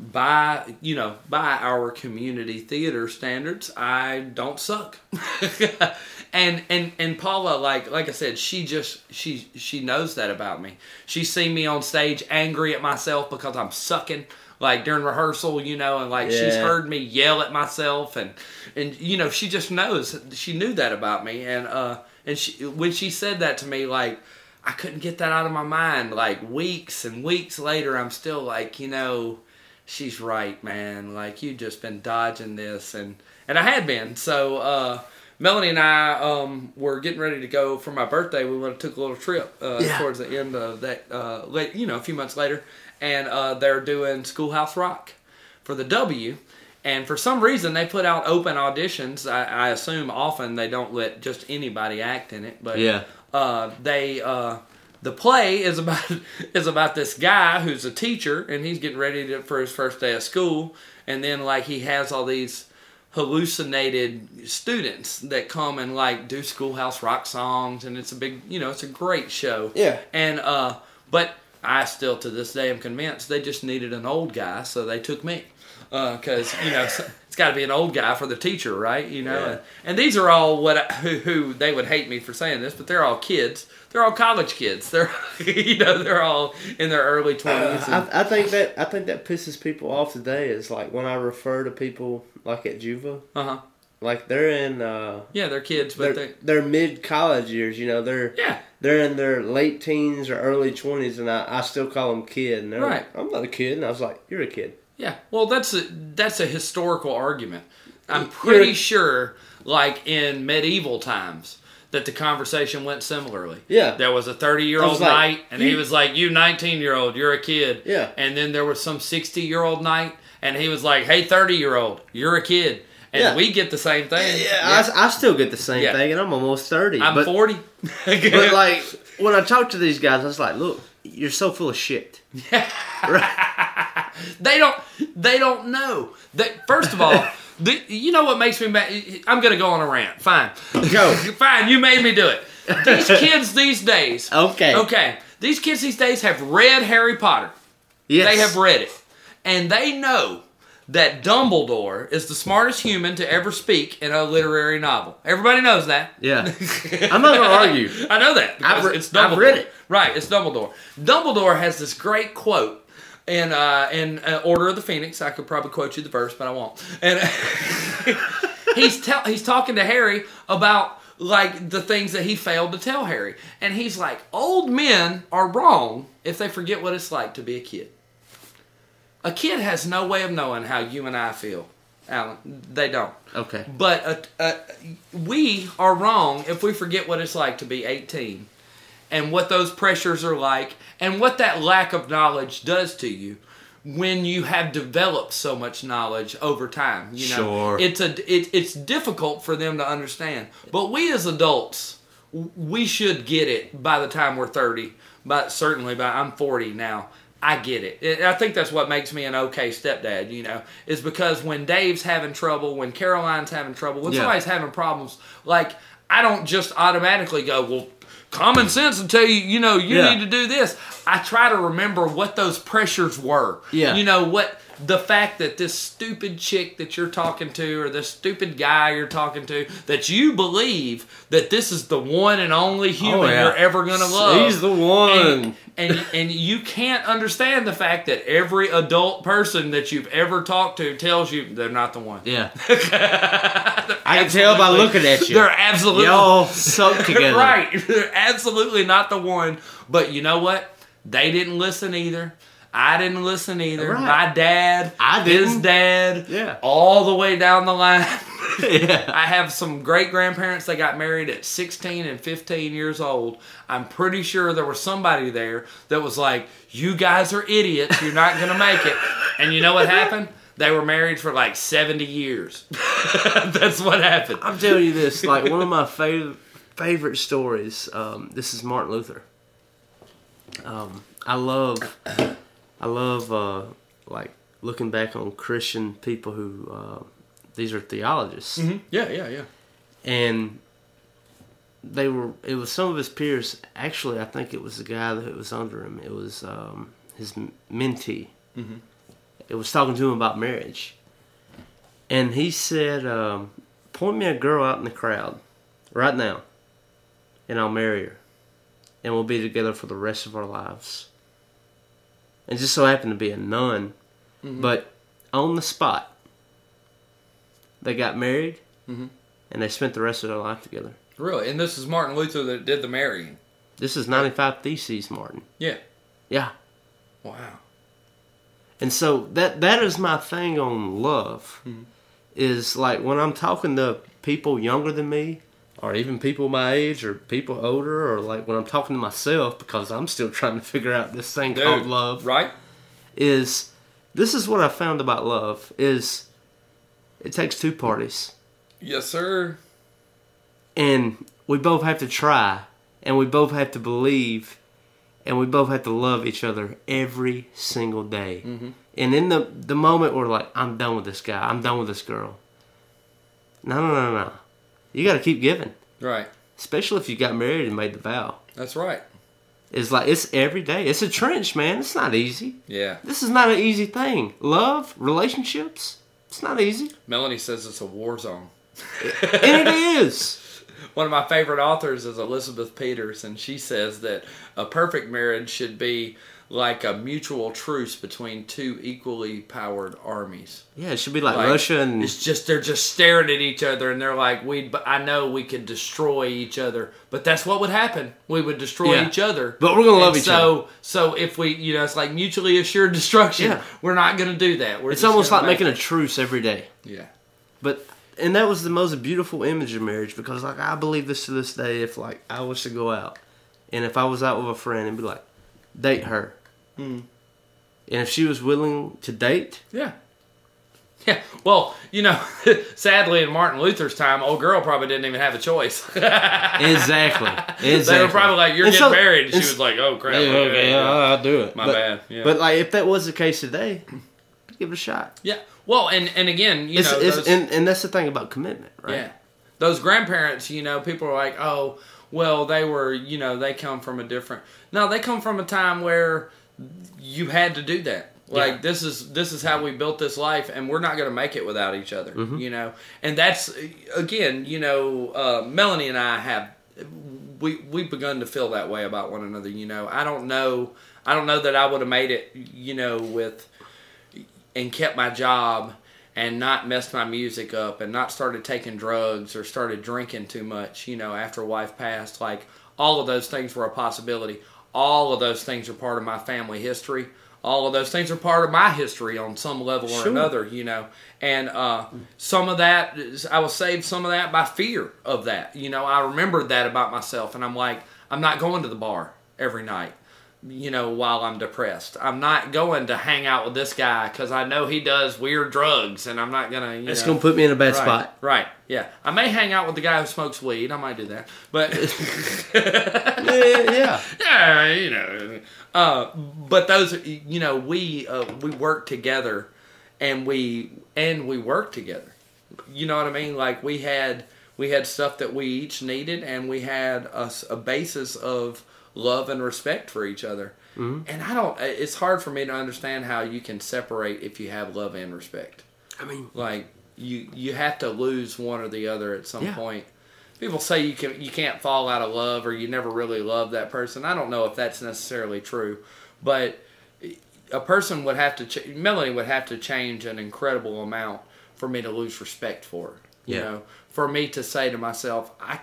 by you know by our community theater standards, I don't suck. and and and Paula, like like I said, she just she she knows that about me. She's seen me on stage angry at myself because I'm sucking. Like during rehearsal, you know, and like she's heard me yell at myself, and and you know she just knows. She knew that about me, and uh, and she when she said that to me, like I couldn't get that out of my mind. Like weeks and weeks later, I'm still like, you know, she's right, man. Like you just been dodging this, and and I had been. So uh, Melanie and I um, were getting ready to go for my birthday. We went took a little trip uh, Yeah. towards the end of that, uh, late, you know, a few months later, and uh, they're doing Schoolhouse Rock for the W. And for some reason, they put out open auditions. I, I assume often they don't let just anybody act in it, but Yeah. uh, they uh, the play is about is about this guy who's a teacher and he's getting ready to, for his first day of school, and then like he has all these hallucinated students that come and like do schoolhouse rock songs. And it's a big you know it's a great show. Yeah. and uh but i still to this day am convinced they just needed an old guy so they took me. Because you know it's got to be an old guy for the teacher right? You know? Yeah. and, and these are all what I, who, who they would hate me for saying this but they're all kids they're all college kids they're you know they're all in their early 20s and- I, I think that I think that pisses people off today is like when I refer to people like at Juva, uh-huh like they're in uh yeah they're kids but they're, they they're mid college years, you know, they're yeah they're in their late teens or early twenties, and I, I still call them kid. And they're Right. like, I'm not a kid, and I was like, you're a kid. Yeah, well, that's a that's a historical argument. I'm pretty sure, like in medieval times, that the conversation went similarly. Yeah. there was a 30 year old like, knight, and he was like, "You 19 year old, you're a kid." Yeah. and then there was some 60 year old knight, and he was like, "Hey, 30 year old, you're a kid." And Yeah. we get the same thing. Yeah, I, I still get the same Yeah. thing, and I'm almost thirty. I'm but, 40. but like when I talk to these guys, I was like, look, you're so full of shit. Yeah. They don't. They don't know. They, first of all, the, you know what makes me mad? I'm gonna go on a rant. Fine. Go. Fine. You made me do it. These kids these days. Okay. Okay. These kids these days have read Harry Potter. Yes. They have read it, and they know that Dumbledore is the smartest human to ever speak in a literary novel. Everybody knows that. Yeah. I'm not gonna argue. I know that. I've re- it's Dumbledore. I've read it. Right, it's Dumbledore. Dumbledore has this great quote in uh, in uh, Order of the Phoenix. I could probably quote you the verse, but I won't. And he's tell he's talking to Harry about like the things that he failed to tell Harry, and he's like, "Old men are wrong if they forget what it's like to be a kid." A kid has no way of knowing how you and I feel, Alan. They don't. Okay. But uh, uh, we are wrong if we forget what it's like to be 18 and what those pressures are like and what that lack of knowledge does to you when you have developed so much knowledge over time you know Sure. it's a it, it's difficult for them to understand but we as adults we should get it by the time we're 30 but certainly by I'm 40 now I get it. it. I think that's what makes me an okay stepdad, you know, is because when Dave's having trouble, when Caroline's having trouble, when Yeah. somebody's having problems, like I don't just automatically go, well, common sense and tell you, you know, you Yeah. need to do this. I try to remember what those pressures were. Yeah. You know, what the fact that this stupid chick that you're talking to or this stupid guy you're talking to that you believe that this is the one and only oh, human Oh, yeah. you're ever going to love. He's the one. And, and and you can't understand the fact that every adult person that you've ever talked to tells you they're not the one. Yeah. I can tell by looking at you. They're absolutely Y'all suck together. right. They're absolutely not the one. But you know what? They didn't listen either. I didn't listen either. Right. My dad, I his didn't. dad, Yeah. all the way down the line. yeah. I have some great grandparents that got married at 16 and 15 years old. I'm pretty sure there was somebody there that was like, You guys are idiots. You're not going to make it. And you know what happened? They were married for like 70 years. That's what happened. I'm telling you this, like one of my favorite favorite stories. Um, this is Martin Luther. Um, I love, I love, uh, like looking back on Christian people who, uh, these are theologists, Yeah, yeah, yeah. and they were. It was some of his peers. Actually, I think it was the guy that was under him. It was um, his mentee. It was talking to him about marriage, and he said, um, "Point me a girl out in the crowd, right now, and I'll marry her, and we'll be together for the rest of our lives." And just so happened to be a nun, mm-hmm. but on the spot, they got married, mm-hmm. and they spent the rest of their life together. Really? And this is Martin Luther that did the marrying. This is 95 Theses, Martin. Yeah. Yeah. Wow. And so that that is my thing on love. Mm-hmm. Is like when I'm talking to people younger than me, or even people my age, or people older, or like when I'm talking to myself because I'm still trying to figure out this thing called love. Right? Is this is what I found about love is It takes two parties. Yes, sir. and we both have to try and we both have to believe and we both have to love each other every single day mm-hmm. and in the the moment we're like i'm done with this guy i'm done with this girl no no no no you got to keep giving Right. especially if you got married and made the vow That's right. it's like it's every day it's a trench man it's not easy Yeah. this is not an easy thing love relationships it's not easy Melanie says it's a war zone. and it is One of my favorite authors is Elizabeth Peters, and she says that a perfect marriage should be like a mutual truce between two equally powered armies. yeah it should be like, Like, russia and it's just they're just staring at each other, and they're like, "We, I know we could destroy each other, but that's what would happen. We would destroy Yeah. each other, But we're gonna love And each so, other. So so if we, you know, it's like mutually assured destruction. Yeah. We're not going to do that. We're it's almost like making make- a truce every day yeah, But and that was the most beautiful image of marriage because like I believe this to this day. If like I was to go out, and if I was out with a friend and be like, date her, Hmm. and if she was willing to date, yeah. Yeah, well, you know, sadly in Martin Luther's time, old girl probably didn't even have a choice. exactly, exactly. They were probably like, "You're And getting so- married," and she was like, "Oh crap!" Yeah, okay, okay, yeah. I'll do it. My but, bad, yeah. But like, if that was the case today, give it a shot. Yeah. Well, and and again, you It's, know, it's, those, and, and that's the thing about commitment, right? yeah, those grandparents, you know, people are like, "Oh, well, they were, you know, they come from a different." No, they come from a time where you had to do that. Like Yeah. this is this is how we built this life, and we're not going to make it without each other. You know, and that's again, you know, uh, Melanie and I have we we've begun to feel that way about one another. You know, I don't know, I don't know that I would have made it. You know, with and kept my job and not messed my music up and not started taking drugs or started drinking too much, you know, after wife passed. Like all of those things were a possibility. All of those things are part of my family history. All of those things are part of my history on some level or Sure. another, you know. And uh, some of that, is- I was saved some of that by fear of that. You know, I remembered that about myself, and I'm like, I'm not going to the bar every night you know, while I'm depressed. I'm not going to hang out with this guy because I know he does weird drugs, and I'm not gonna. You It's know, gonna put me in a bad right, spot. Right. Yeah. I may hang out with the guy who smokes weed. I might do that, but yeah, yeah. yeah, you know. Uh, but those, you know, we uh, we work together, and we and we work together. You know what I mean? Like we had we had stuff that we each needed, and we had a basis of love and respect for each other. Mm-hmm. And I don't. It's hard for me to understand how you can separate if you have love and respect. I mean, Like you you have to lose one or the other at some Yeah. point. People say you can you can't fall out of love or you never really love that person. I don't know if that's necessarily true, but a person would have to ch- Melanie would have to change an incredible amount for me to lose respect for her. You Yeah. know, for me to say to myself, I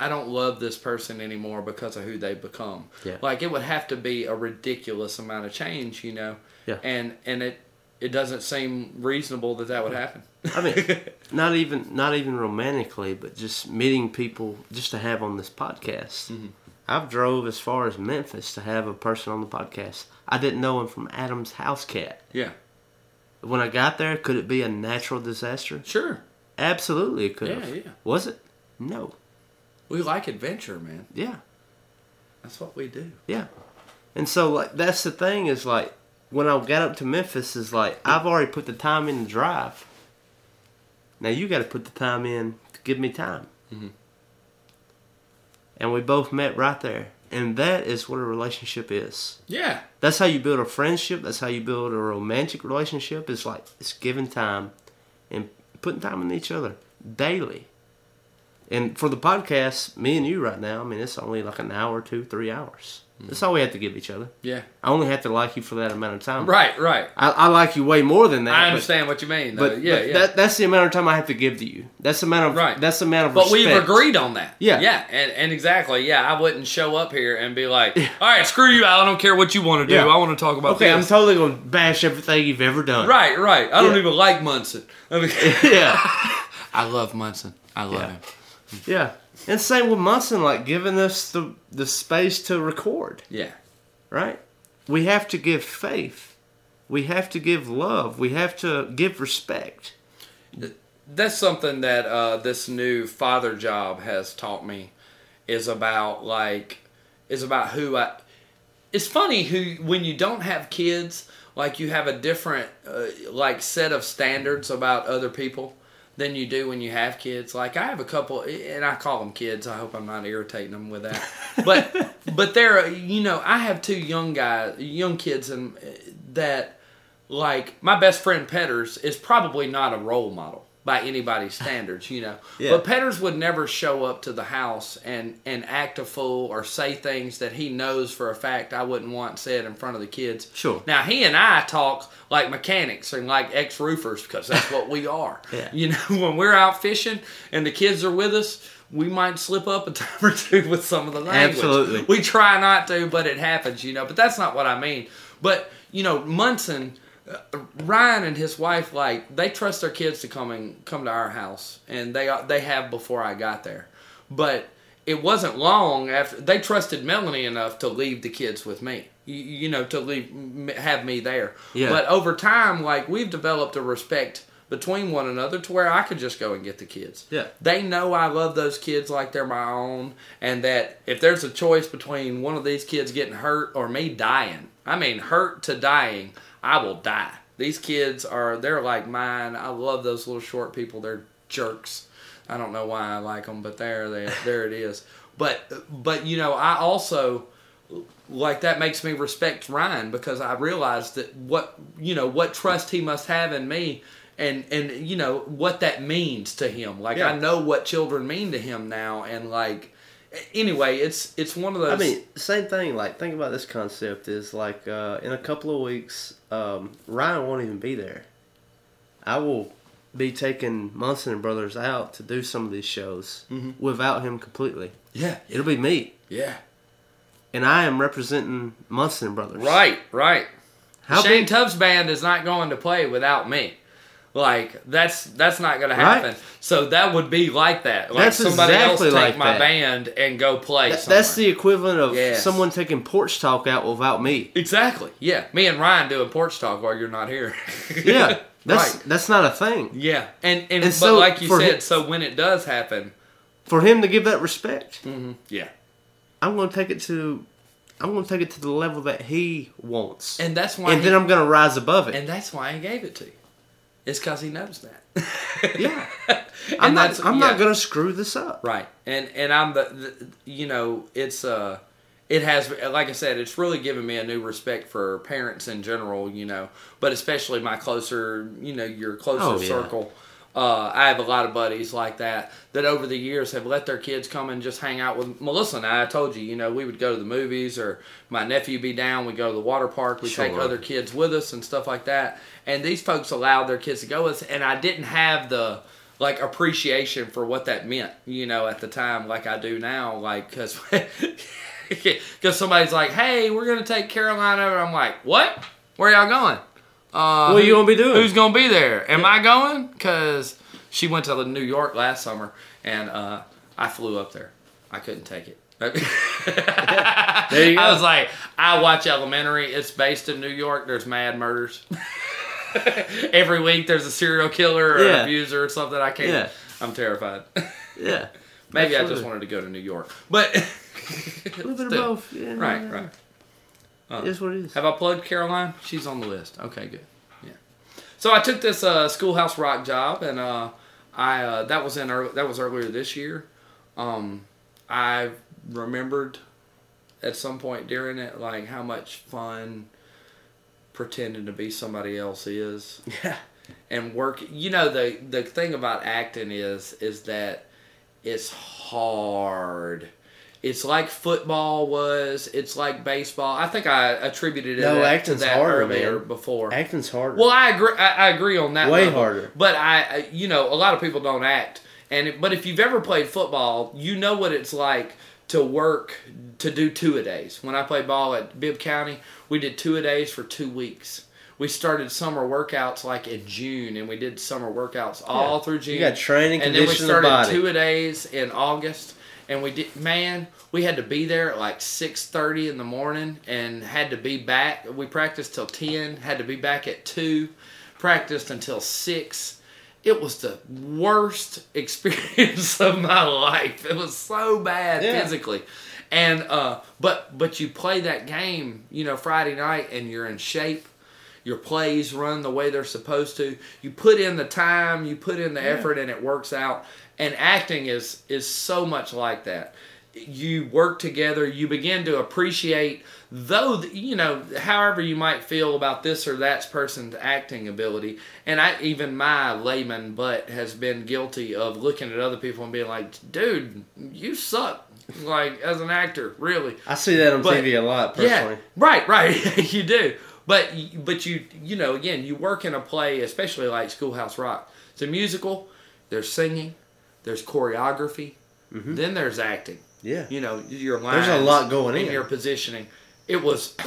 I don't love this person anymore because of who they become. Yeah. Like it would have to be a ridiculous amount of change, you know. Yeah. And and it it doesn't seem reasonable that that would happen. I mean, not even not even romantically, but just meeting people just to have on this podcast. Mm-hmm. I've drove as far as Memphis to have a person on the podcast. I didn't know him from Adam's house cat. yeah. When I got there, could it be a natural disaster? Sure. Absolutely, it could Yeah, have. yeah. Was it? No. We like adventure, man. Yeah, That's what we do. yeah. And so, like, that's the thing is like when I got up to Memphis, is like I've already put the time in to drive. Now you got to put the time in to give me time. Mm-hmm. And we both met right there, and that is what a relationship is. Yeah. That's how you build a friendship. That's how you build a romantic relationship. It's like it's giving time and putting time in each other daily. And for the podcast, me and you right now, I mean, it's only like an hour, two, three hours. Mm-hmm. That's all we have to give each other. Yeah. I only have to like you for that amount of time. Right, right. I, I like you way more than that. I but- understand what you mean. Though. But, yeah, but yeah. That, that's the amount of time I have to give to you. That's the amount of Right. That's the amount of. but we've agreed on that. Yeah. Yeah. And, and exactly. Yeah. I wouldn't show up here and be like, all right, screw you. I don't care what you want to do. Yeah. I want to talk about Okay, I'm totally gonna bash everything you've ever done. right, right. I don't Yeah. even like Munson. I mean, Yeah. I love Munson. I love him. Yeah. And same with Munson, like giving us the the space to record, Yeah. right? We have to give faith. We have to give love. We have to give respect. that's something that uh, this new father job has taught me is about like is about who I. It's funny who when you don't have kids, like you have a different uh, like set of standards about other people than you do when you have kids. Like I have a couple, and I call them kids. I hope I'm not irritating them with that. But but they're you know I have two young guys, young kids, and that like my best friend Petters is probably not a role model by anybody's standards, you know. Yeah. But Petters would never show up to the house and and act a fool or say things that he knows for a fact I wouldn't want said in front of the kids. Sure. Now he and I talk like mechanics and like ex roofers because that's what we are. Yeah. You know, when we're out fishing and the kids are with us. We might slip up a time or two with some of the language. Absolutely. We try not to, but it happens, you know. But that's not what I mean. But you know, Munson, Ryan and his wife, like they trust their kids to come and come to our house, and they they have before I got there. But it wasn't long after they trusted Melanie enough to leave the kids with me. You, you know, to leave have me there. Yeah. But over time, like we've developed a respect between one another to where I could just go and get the kids. Yeah. They know I love those kids like they're my own, and that if there's a choice between one of these kids getting hurt or me dying, I mean hurt to dying, I will die. These kids are they're like mine. I love those little short people. They're jerks. I don't know why I like them, but there they there it is. But but you know I also like that makes me respect Ryan because I realized that what you know what trust he must have in me and and you know what that means to him like Yeah. I know what children mean to him now and like anyway it's it's one of those I mean, same thing. Like, think about this concept is like uh, in a couple of weeks, um, Ryan won't even be there. I will be taking Munson and Brothers out to do some of these shows without him completely. yeah It'll be me, yeah and I am representing Munson and Brothers. right right How Shane big? Tubbs band is not going to play without me like that's that's not going to Right. happen so that would be like that like That's somebody exactly else take like my that. band and go play somewhere. that's the equivalent of Yes. someone taking porch talk out without me. Exactly. Yeah. Me and Ryan doing porch talk while you're not here. Yeah, that's right. that's not a thing. Yeah. And and, And but so like you said, him- so when it does happen, For him to give that respect, mm-hmm. yeah. I'm going to take it to, I'm going to take it to the level that he wants, And that's why and he, then I'm going to rise above it. and that's why he gave it to you. It's because he knows that. yeah, I'm not. I'm yeah. not going to screw this up. Right. And and I'm the, the you know, it's uh it has like I said, it's really given me a new respect for parents in general, you know, but especially my closer, you know, your closer Oh, yeah. circle. Uh, I have a lot of buddies like that that over the years have let their kids come and just hang out with Melissa and I. I told you, you know, we would go to the movies or my nephew be down. We go to the water park. We take Sure. other kids with us and stuff like that. And these folks allowed their kids to go with us, and I didn't have the like appreciation for what that meant, you know, at the time, like I do now, like because because somebody's like, "Hey, we're gonna take Caroline over," I'm like, "What? Where y'all going? Uh, What you gonna be doing? Who's gonna be there? Am I going? Because she went to New York last summer, and uh, I flew up there. I couldn't take it. There you go. I was like, I watch Elementary. It's based in New York. There's mad murders. Every week there's a serial killer or Yeah. abuser or something. I can't. Yeah. I'm terrified. yeah, Maybe I just wanted to go to New York, but a little bit of both. Yeah, right, right. It is what it is. Have I plugged Caroline? She's on the list. Okay, good. Yeah. So I took this uh, Schoolhouse Rock job, and uh, I uh, that was in early, that was earlier this year. Um, I remembered at some point during it like how much fun pretending to be somebody else is Yeah, and work you know the the thing about acting is is that it's hard it's like football was it's like baseball i think i attributed it No, that- to acting's that harder, earlier man. before acting's harder. well i agree i, I agree on that Way level. harder. but I, you know a lot of people don't act and it, but if you've ever played football you know what it's like to work to do two a days when i played ball at bibb county we did two a days for two weeks we started summer workouts like in June, and we did summer workouts all Yeah. through June. You got training, and then we condition the started two a days in August, and we did. Man, we had to be there at like six thirty in the morning, and had to be back. We practiced till ten. Had to be back at two. Practiced until six, it was the worst experience of my life. It was so bad Yeah. physically. And uh but but you play that game, you know, Friday night and you're in shape. Your plays run the way they're supposed to. You put in the time, you put in the effort and it works out. And acting is is so much like that. You work together, you begin to appreciate though you know however you might feel about this or that person's acting ability and i even my layman butt has been guilty of looking at other people and being like dude you suck like as an actor really I see that on But- TV a lot personally. yeah, right, right. you do, but but you you know again you work in a play, especially like Schoolhouse Rock. It's a musical. There's singing. There's choreography. Mm-hmm. Then there's acting. Yeah. You know your lines. There's a lot going in. Your positioning. It was.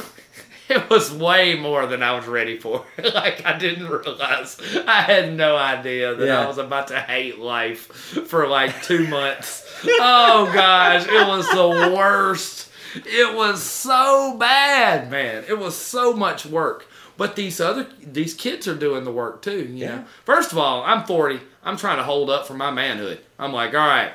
It was way more than I was ready for. like I didn't realize. I had no idea that Yeah. I was about to hate life for like two months. oh gosh, it was the worst. It was so bad, man. It was so much work. But these other these kids are doing the work too. You know. First of all, I'm 40. I'm trying to hold up for my manhood. I'm like, all right,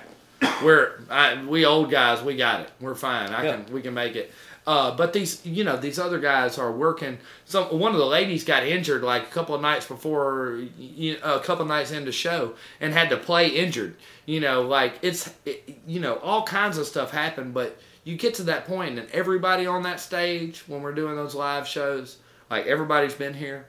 we're I, we old guys. We got it. We're fine. I Yeah. can we can make it. Uh, but these, you know, these other guys are working. Some one of the ladies got injured like a couple of nights before, you a couple of nights into show, and had to play injured. You know, like it's, it, you know, all kinds of stuff happen. But you get to that point, and everybody on that stage when we're doing those live shows, like everybody's been here.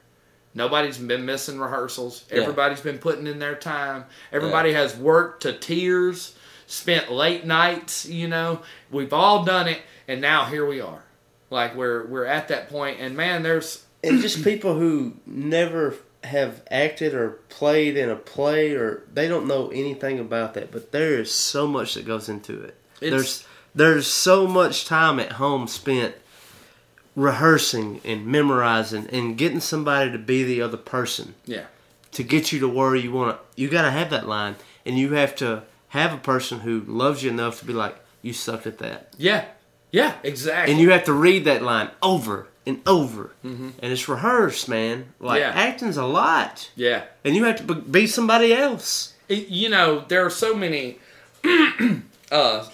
Nobody's been missing rehearsals. Yeah. Everybody's been putting in their time. Everybody has worked to tears, spent late nights, you know. We've all done it and now here we are. Like we're we're at that point and man there's and just people who never have acted or played in a play or they don't know anything about that but there is so much that goes into it It's- there's there's so much time at home spent rehearsing and memorizing and getting somebody to be the other person yeah. to get you to where you want to you got to have that line and you have to have a person who loves you enough to be like you sucked at that Yeah. Yeah, exactly. and you have to read that line over and over and it's rehearsed man like Yeah. acting's a lot yeah. and you have to be- somebody else It- you know, there are so many uh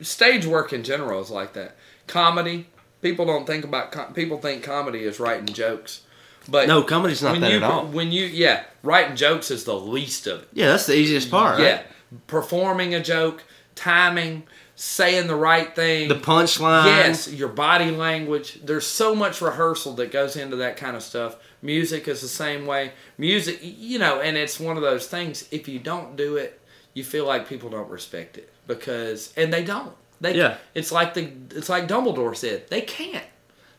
stage work in general is like that. Comedy, people don't think about com- people think comedy is writing jokes. But no comedy's not that you at all when you yeah, writing jokes is the least of it. yeah that's the easiest part Yeah, right? Performing a joke, timing, saying the right thing. the punchline Yes, your body language. There's so much rehearsal that goes into that kind of stuff. Music is the same way. Music, you know, and it's one of those things. If you don't do it, you feel like people don't respect it because, and they don't. They, Yeah. It's like the, it's like Dumbledore said. They can't.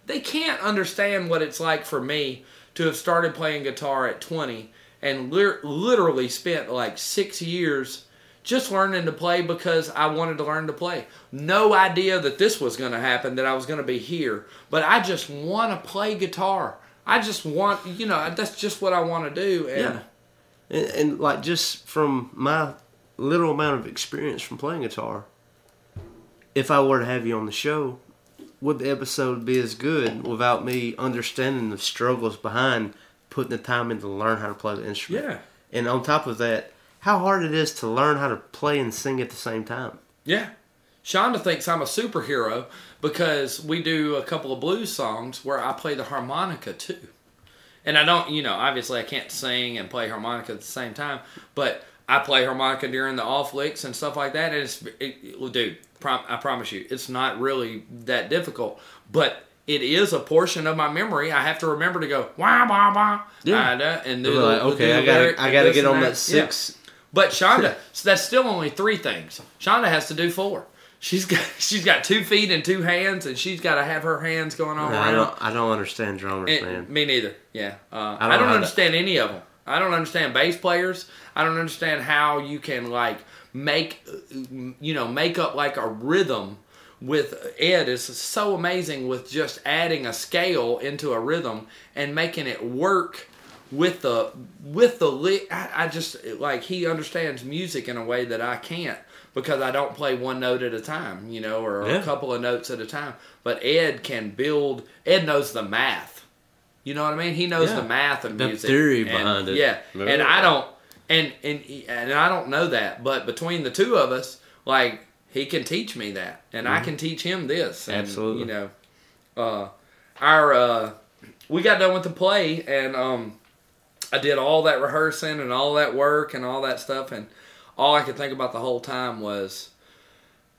They can't understand what it's like for me to have started playing guitar at 20 and lit- literally spent like six years just learning to play because I wanted to learn to play. No idea that this was going to happen, that I was going to be here. But I just want to play guitar. I just want, you know, that's just what I want to do. And yeah and, and like just from my little amount of experience from playing guitar if i were to have you on the show would the episode be as good without me understanding the struggles behind putting the time in to learn how to play the instrument Yeah. and on top of that how hard it is to learn how to play and sing at the same time Yeah. Shonda thinks I'm a superhero because we do a couple of blues songs where I play the harmonica too. And I don't, you know, obviously I can't sing and play harmonica at the same time, but I play harmonica during the off licks and stuff like that. And it's, it, dude, prom, I promise you, it's not really that difficult, but it is a portion of my memory. I have to remember to go wah wah wah, Yeah. and do You're like, okay i gotta i gotta get on that Yeah. six But Shonda, so that's still only three things. Shonda has to do four. She's got she's got two feet and two hands, and she's got to have her hands going on I don't, I don't understand drummers, And- man. me neither. Yeah, uh, I I don't don't, how to- understand any of them. I don't understand bass players. I don't understand how you can like make you know make up like a rhythm with Ed is so amazing with just adding a scale into a rhythm and making it work with the with the li- I, I just like he understands music in a way that I can't because I don't play one note at a time, you know, or Yeah. a couple of notes at a time. But Ed can build. Ed knows the math. You know what I mean? He knows Yeah. the math of The music, theory And- behind it. Yeah, Yeah. and I don't. and and and I don't know that, but between the two of us, like he can teach me that, and I can teach him this. And, Absolutely. you know, uh, our uh, we got done with the play, and um, I did all that rehearsing and all that work and all that stuff, and all I could think about the whole time was,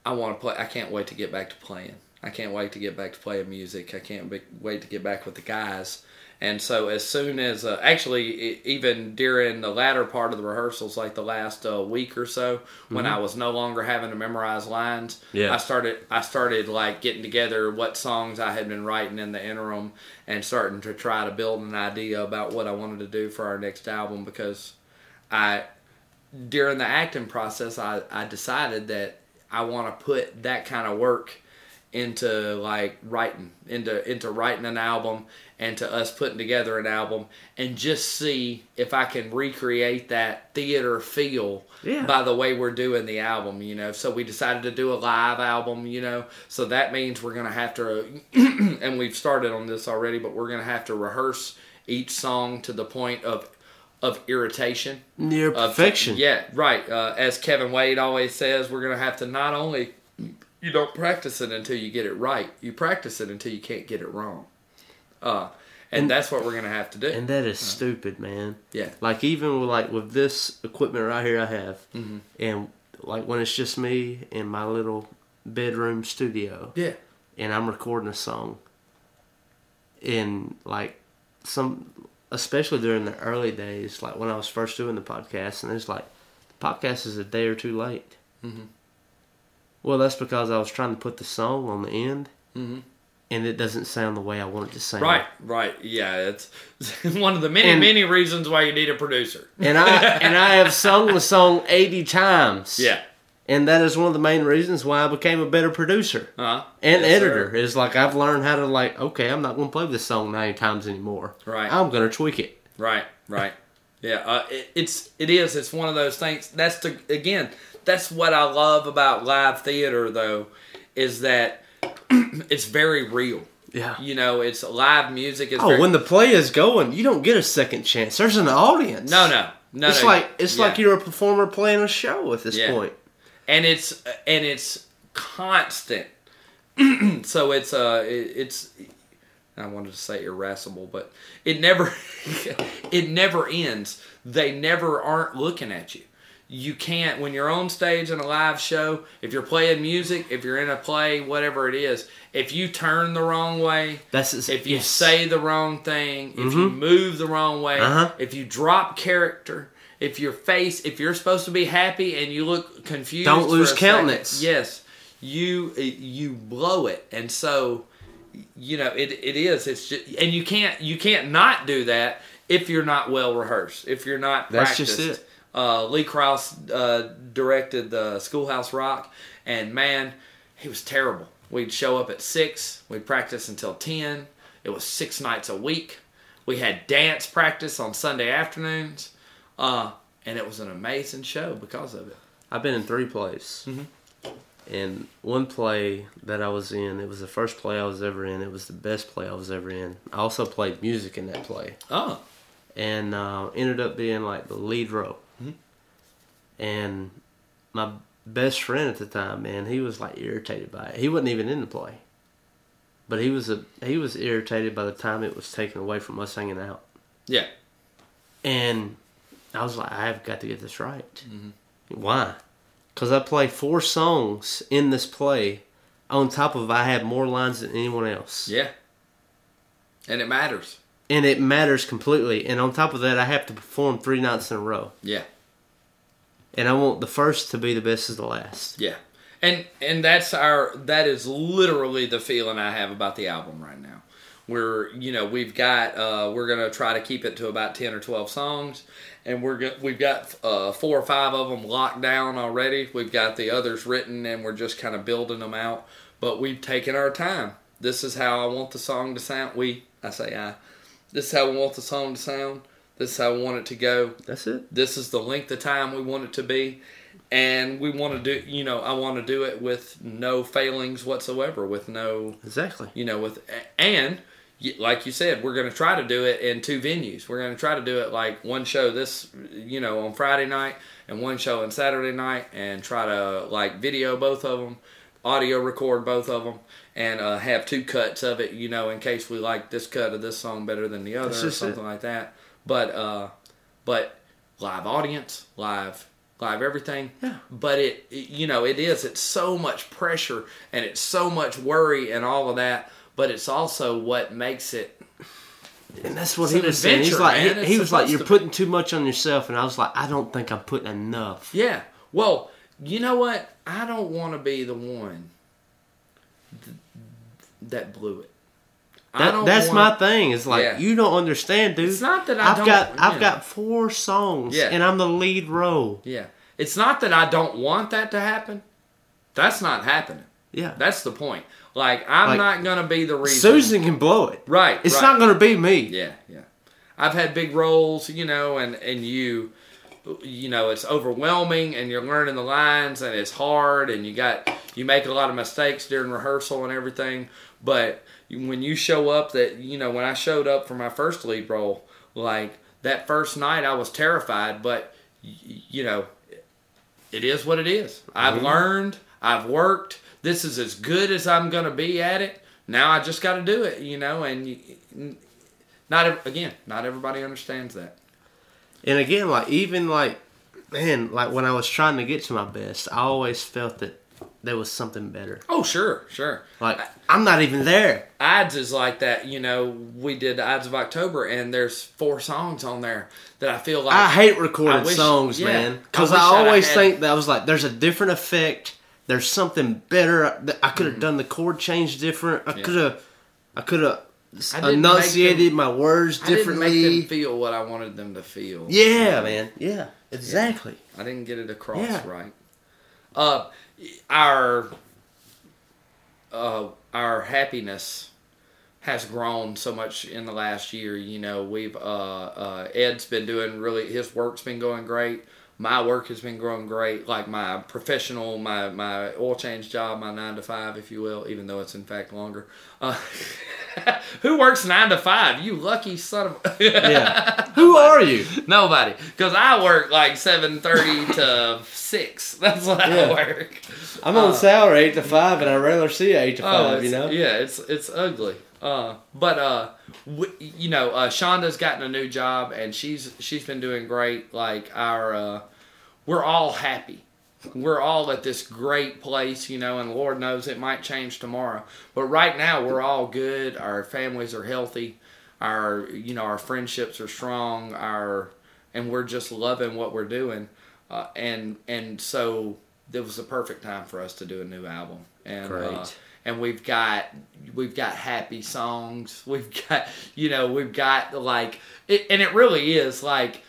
I want to play. I can't wait to get back to playing. I can't wait to get back to playing music. I can't be, wait to get back with the guys. And so as soon as uh, actually even during the latter part of the rehearsals, like the last uh, week or so, when I was no longer having to memorize lines, Yeah. I started I started like getting together what songs I had been writing in the interim and starting to try to build an idea about what I wanted to do for our next album because I during the acting process I, I decided that I want to put that kind of work into like writing into into writing an album and to us putting together an album and just see if I can recreate that theater feel Yeah. by the way we're doing the album, you know. So we decided to do a live album, you know. So that means we're gonna have to, and we've started on this already, but we're gonna have to rehearse each song to the point of of irritation Near of- perfection. Yeah, right. Uh, as Kevin Wade always says, we're gonna have to not only you don't practice it until you get it right, you practice it until you can't get it wrong. Uh, and, that's what we're gonna have to do. And that is stupid, man. yeah, Like even with like with this equipment right here I have, Mm-hmm. and like when it's just me in my little bedroom studio, yeah, and I'm recording a song, and like some, especially during the early days, like when I was first doing the podcast, and it's like, the podcast is a day or two late. Mm-hmm. Well, that's because I was trying to put the song on the end, Mhm. and it doesn't sound the way I want it to sound. right, right. Yeah, it's one of the many, And- many reasons why you need a producer. And I and I have sung the song eighty times. Yeah. And that is one of the main reasons why I became a better producer Uh-huh. and Yes, sir. editor. Is like I've learned how to like, okay, I'm not going to play this song 90 times anymore. Right. I'm going to tweak it. Right, right. Yeah, uh, it, it's it is. It's one of those things. That's the again. That's what I love about live theater, though, is that it's very real. Yeah. You know, it's live music. Is Oh, very, when the play is going, you don't get a second chance. There's an audience. no, no, no. It's no, like it's yeah. like you're a performer playing a show at this Yeah. point. and it's and it's constant. so it's uh it, it's I wanted to say irascible, but it never it never ends. They never aren't looking at you. You can't when you're on stage in a live show, if you're playing music, if you're in a play, whatever it is, if you turn the wrong way, That's if you yes. say the wrong thing, if you move the wrong way, Uh-huh. if you drop character, if your face, if you're supposed to be happy and you look confused, Don't lose a second, countenance. yes, you you blow it, and so you know it it is. It's just, and you can't you can't not do that if you're not well rehearsed, if you're not That's practiced. just it. Uh, Lee Krause uh, directed the Schoolhouse Rock, and man, he was terrible. We'd show up at six. We'd practice until ten. It was six nights a week. We had dance practice on Sunday afternoons, uh, and it was an amazing show because of it. I've been in three plays. Mm-hmm. And one play that I was in, it was the first play I was ever in. It was the best play I was ever in. I also played music in that play. Oh, and uh, ended up being like the lead role. Mm-hmm. And my best friend at the time, man, he was like irritated by it. He wasn't even in the play, but he was a he was irritated by the time it was taken away from us hanging out. yeah. And I was like, I've got to get this right. Mm-hmm. Why? Because I play four songs in this play. On top of I have more lines than anyone else. Yeah. And it matters. And it matters completely. And on top of that, I have to perform three nights in a row. Yeah. And I want the first to be the best as the last. Yeah. And and that's our that is literally the feeling I have about the album right now. We're you know, we've got uh we're going to try to keep it to about 10 or 12 songs and we're go- we've got uh four or five of them locked down already. We've got the others written and we're just kind of building them out, but we've taken our time. This is how I want the song to sound. We I say I. This is how we want the song to sound. This is how we want it to go That's it. this is the length of time we want it to be and we want to do you know i want to do it with no failings whatsoever with no Exactly. you know with and like you said, we're going to try to do it in two venues. We're going to try to do it like one show this, you know, on Friday night and one show on Saturday night, and try to like video both of them, audio record both of them, and uh, have two cuts of it, you know, in case we like this cut of this song better than the other or something it. like that. But uh, but live audience, live live everything. Yeah. But it, it- you know, it is. It's so much pressure and it's so much worry and all of that. But it's also what makes it. And that's what he was saying. He's like, man. he, he was like, you're to- putting too much on yourself, and I was like, I don't think I'm putting enough. Yeah. Well, you know what? I don't want to be the one that blew it. That, that's wanna- my thing. Is like Yeah. you don't understand, dude. It's not that I have don't- got I've yeah. got four songs, Yeah. and I'm the lead role. Yeah. It's not that I don't want that to happen. That's not happening. Yeah, That's the point. Like I'm Like, not gonna be the reason. Susan can blow it. Right. It's right. not going to be me. Yeah, yeah. I've had big roles, you know, and and you, you know, it's overwhelming, and you're learning the lines, and it's hard, and you got you make a lot of mistakes during rehearsal and everything. But when you show up, that you know, when I showed up for my first lead role, like that first night, I was terrified, but you know, it is what it is. I've mm-hmm. learned, I've worked. This is as good as I'm gonna be at it. Now I just got to do it, you know, and you, not again, not everybody understands that. And again, like even like man, like when I was trying to get to my best, I always felt that there was something better. Oh, sure, sure. Like I'm not even there. Ides is like that, you know. We did the Ides of October, and there's four songs on there that I feel like I hate recording I wish- songs, yeah. man, because I, I'd always had- think that I was like, there's a different effect. There's something better. I could have Mm-hmm. done the chord change different. I could have, I could have I enunciated them- my words I didn't differently. make them feel what I wanted them to feel. yeah, man. Yeah, exactly. I didn't get it across Yeah. right. Uh, our uh, our happiness has grown so much in the last year. You know, we've uh, uh, Ed's been doing really his work's been going great. My work has been growing great. Like my professional, my my oil change job, my nine to five, if you will, even though it's in fact longer. Uh, who works nine to five? You lucky son of. Yeah. Who are you? Nobody, because I work like seven thirty to six. That's what Yeah. I work. I'm on salary eight to five, and I rarely see eight to Oh, five. You know. yeah, it's it's ugly. Uh, but uh, w- you know, uh, Shonda's gotten a new job, and she's she's been doing great. Like our, uh, we're all happy. We're all at this great place, you know, and Lord knows it might change tomorrow. But right now, we're all good. Our families are healthy. Our, you know, our friendships are strong. Our, and we're just loving what we're doing. Uh, and and so it was the perfect time for us to do a new album. And Uh, Great. And we've got we've got happy songs. We've got you know we've got like it, and it really is like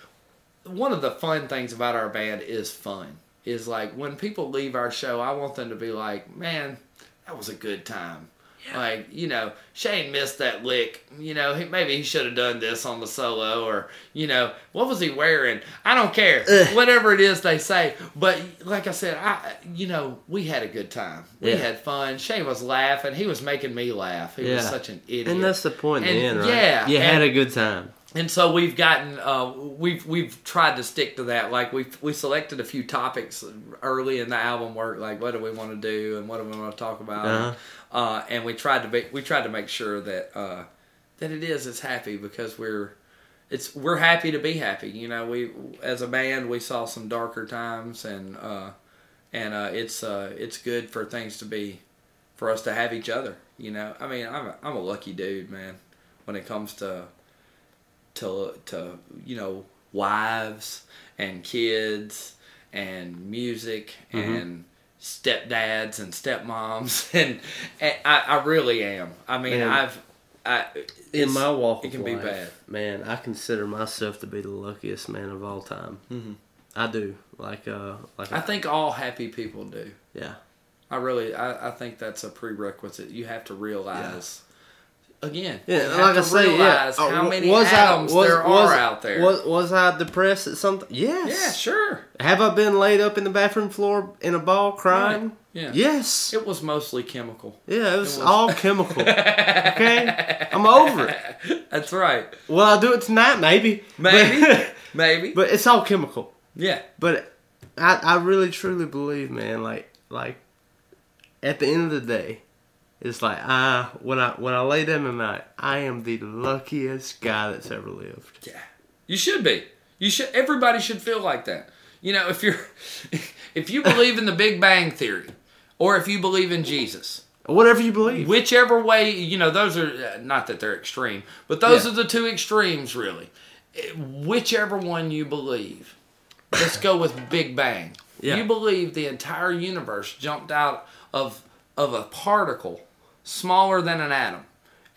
one of the fun things about our band is fun. Is like when people leave our show, I want them to be like, man, that was a good time. Like you know, Shane missed that lick. You know, he, maybe he should have done this on the solo, or you know, what was he wearing? I don't care. Whatever it is they say. But like I said, I you know, we had a good time. We Yeah. had fun. Shane was laughing. He was making me laugh. He was such an idiot. And that's the point in And- the end, right? yeah, You and- had a good time. and so we've gotten uh, we've we've tried to stick to that like we we selected a few topics early in the album work like what do we want to do and what do we want to talk about Uh-huh. Uh, and we tried to be, we tried to make sure that uh, that it is it's happy because we're it's we're happy to be happy you know we as a band we saw some darker times and uh, and uh, it's uh, it's good for things to be for us to have each other you know. I mean I'm a, I'm a lucky dude man when it comes to to to you know wives and kids and music and stepdads and stepmoms and, and I, I really am. I mean Man. I've I In my walk it can be bad. man, I consider myself to be the luckiest man of all time. Mm-hmm. I do. Like, uh, like I think all happy people do. yeah, I really I, I think that's a prerequisite. You have to realize again, Yeah, like I say, yeah. Uh, how many was atoms I, was, there was, are out there. Was, was I depressed at something? Yes. yeah, sure. Have I been laid up in the bathroom floor in a ball crying? Right. Yeah. Yes. It was mostly chemical. Yeah, it was, was- all chemical. okay? I'm over it. That's right. Will I'll do it tonight? Maybe. Maybe. But, Maybe. but it's all chemical. yeah. But I, I really truly believe, man, like like at the end of the day, it's like I when I when I lay down tonight, I am the luckiest guy that's ever lived. Yeah. You should be. You should everybody should feel like that. You know, if you're if you believe in the Big Bang theory or if you believe in Jesus, Whatever you believe. whichever way, you know, those are uh, not that they're extreme, but those Yeah. are the two extremes really. Eh, Whichever one you believe. Let's go with Big Bang. Yeah. You believe the entire universe jumped out of of a particle smaller than an atom.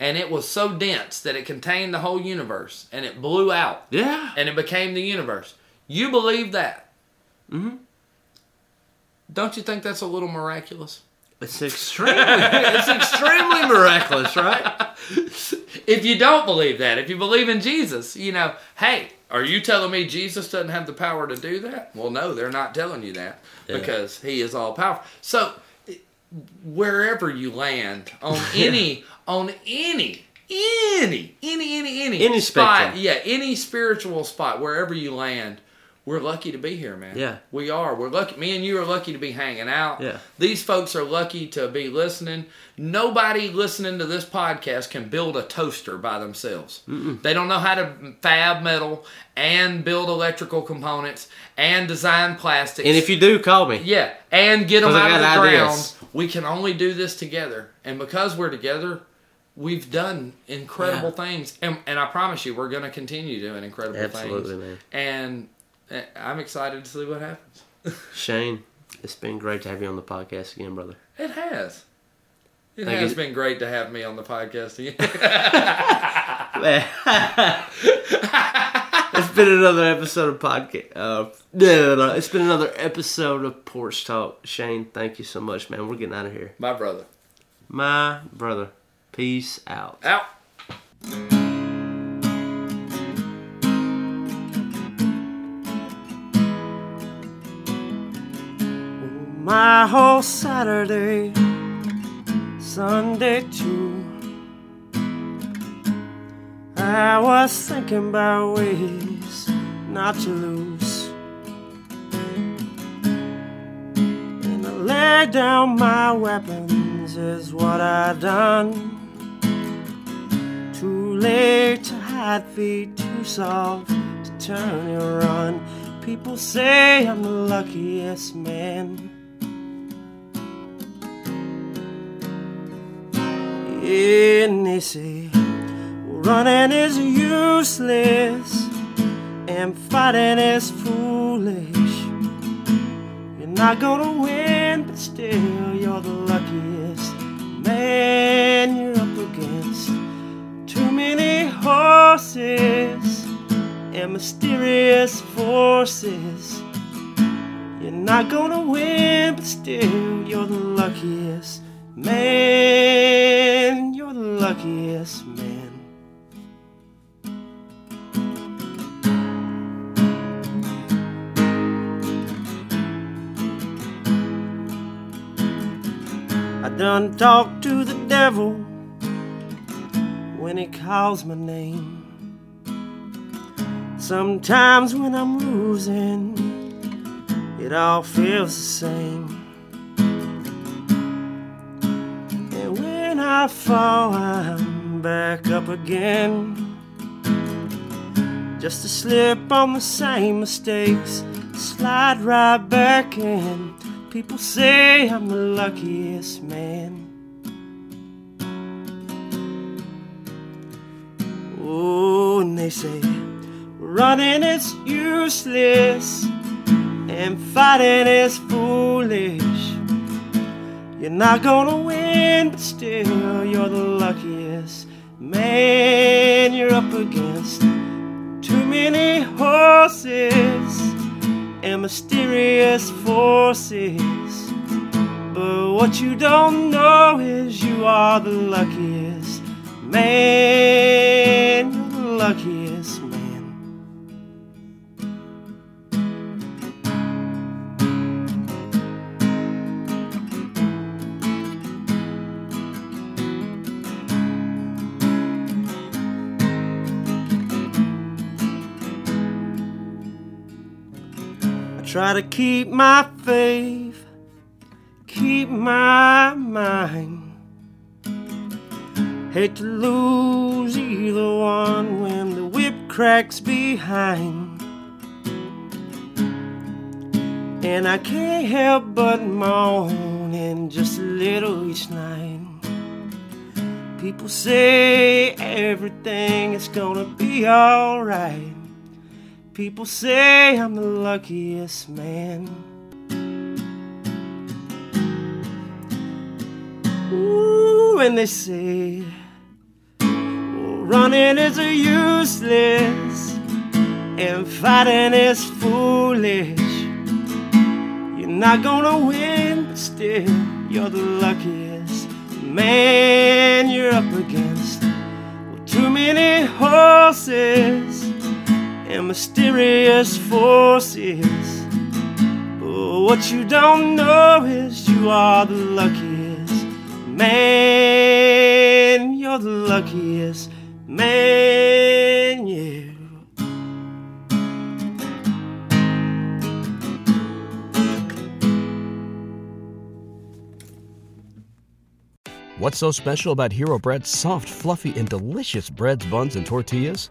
And it was so dense that it contained the whole universe and it blew out Yeah. and it became the universe. You believe that? Mm-hmm. Don't you think that's a little miraculous? It's extremely it's extremely miraculous, right? If you don't believe that, if you believe in Jesus, you know, hey, are you telling me Jesus doesn't have the power to do that? Well, no, they're not telling you that because he is all powerful. So, wherever you land on any on any any any any any Any spot, spectrum. yeah, any spiritual spot, wherever you land, we're lucky to be here, man. Yeah. we are. We're lucky. Me and you are lucky to be hanging out. Yeah. These folks are lucky to be listening. Nobody listening to this podcast can build a toaster by themselves. They don't know how to fab metal and build electrical components and design plastics. And if you do, call me. yeah, and get them out of the got ground. We can only do this together, and because we're together, we've done incredible Yeah. things. And, and I promise you, we're going to continue doing incredible things. Absolutely, things. man. And uh, I'm excited to see what happens. Shane, it's been great to have you on the podcast again, brother. It has. It Thank has you. been great to have me on the podcast again. it's been another episode of podcast. Uh, no, no, no. It's been another episode of Porch Talk. Shane, thank you so much, man. We're getting out of here. My brother. My brother. Peace out. Out. My whole Saturday, Sunday too. I was thinking about ways not to lose. And I laid down my weapons, is what I've done. Too late to hide feet, too soft to turn and run. People say I'm the luckiest man. And they say running is useless and fighting is foolish. You're not gonna win, but still you're the luckiest man you're up against. Too many horses and mysterious forces. You're not gonna win, but still you're the luckiest man. You're the luckiest man. Done talked to the devil when he calls my name. Sometimes when I'm losing, it all feels the same. And when I fall, I'm back up again. Just to slip on the same mistakes, slide right back in. People say I'm the luckiest man. Oh, and they say running is useless and fighting is foolish. You're not gonna win, but still you're the luckiest man you're up against. Too many horses and mysterious forces. But what you don't know is you are the luckiest Man, you're the luckiest try to keep my faith, keep my mind. Hate to lose either one when the whip cracks behind. And I can't help but moan and just a little each night. People say everything is gonna be alright. People say I'm the luckiest man. Ooh, and they say running is useless and fighting is foolish. You're not gonna win, but still, you're the luckiest man you're up against. With too many horses and mysterious forces. But what you don't know is you are the luckiest man. You're the luckiest man, yeah. What's so special about Hero Bread's soft, fluffy, and delicious breads, buns, and tortillas?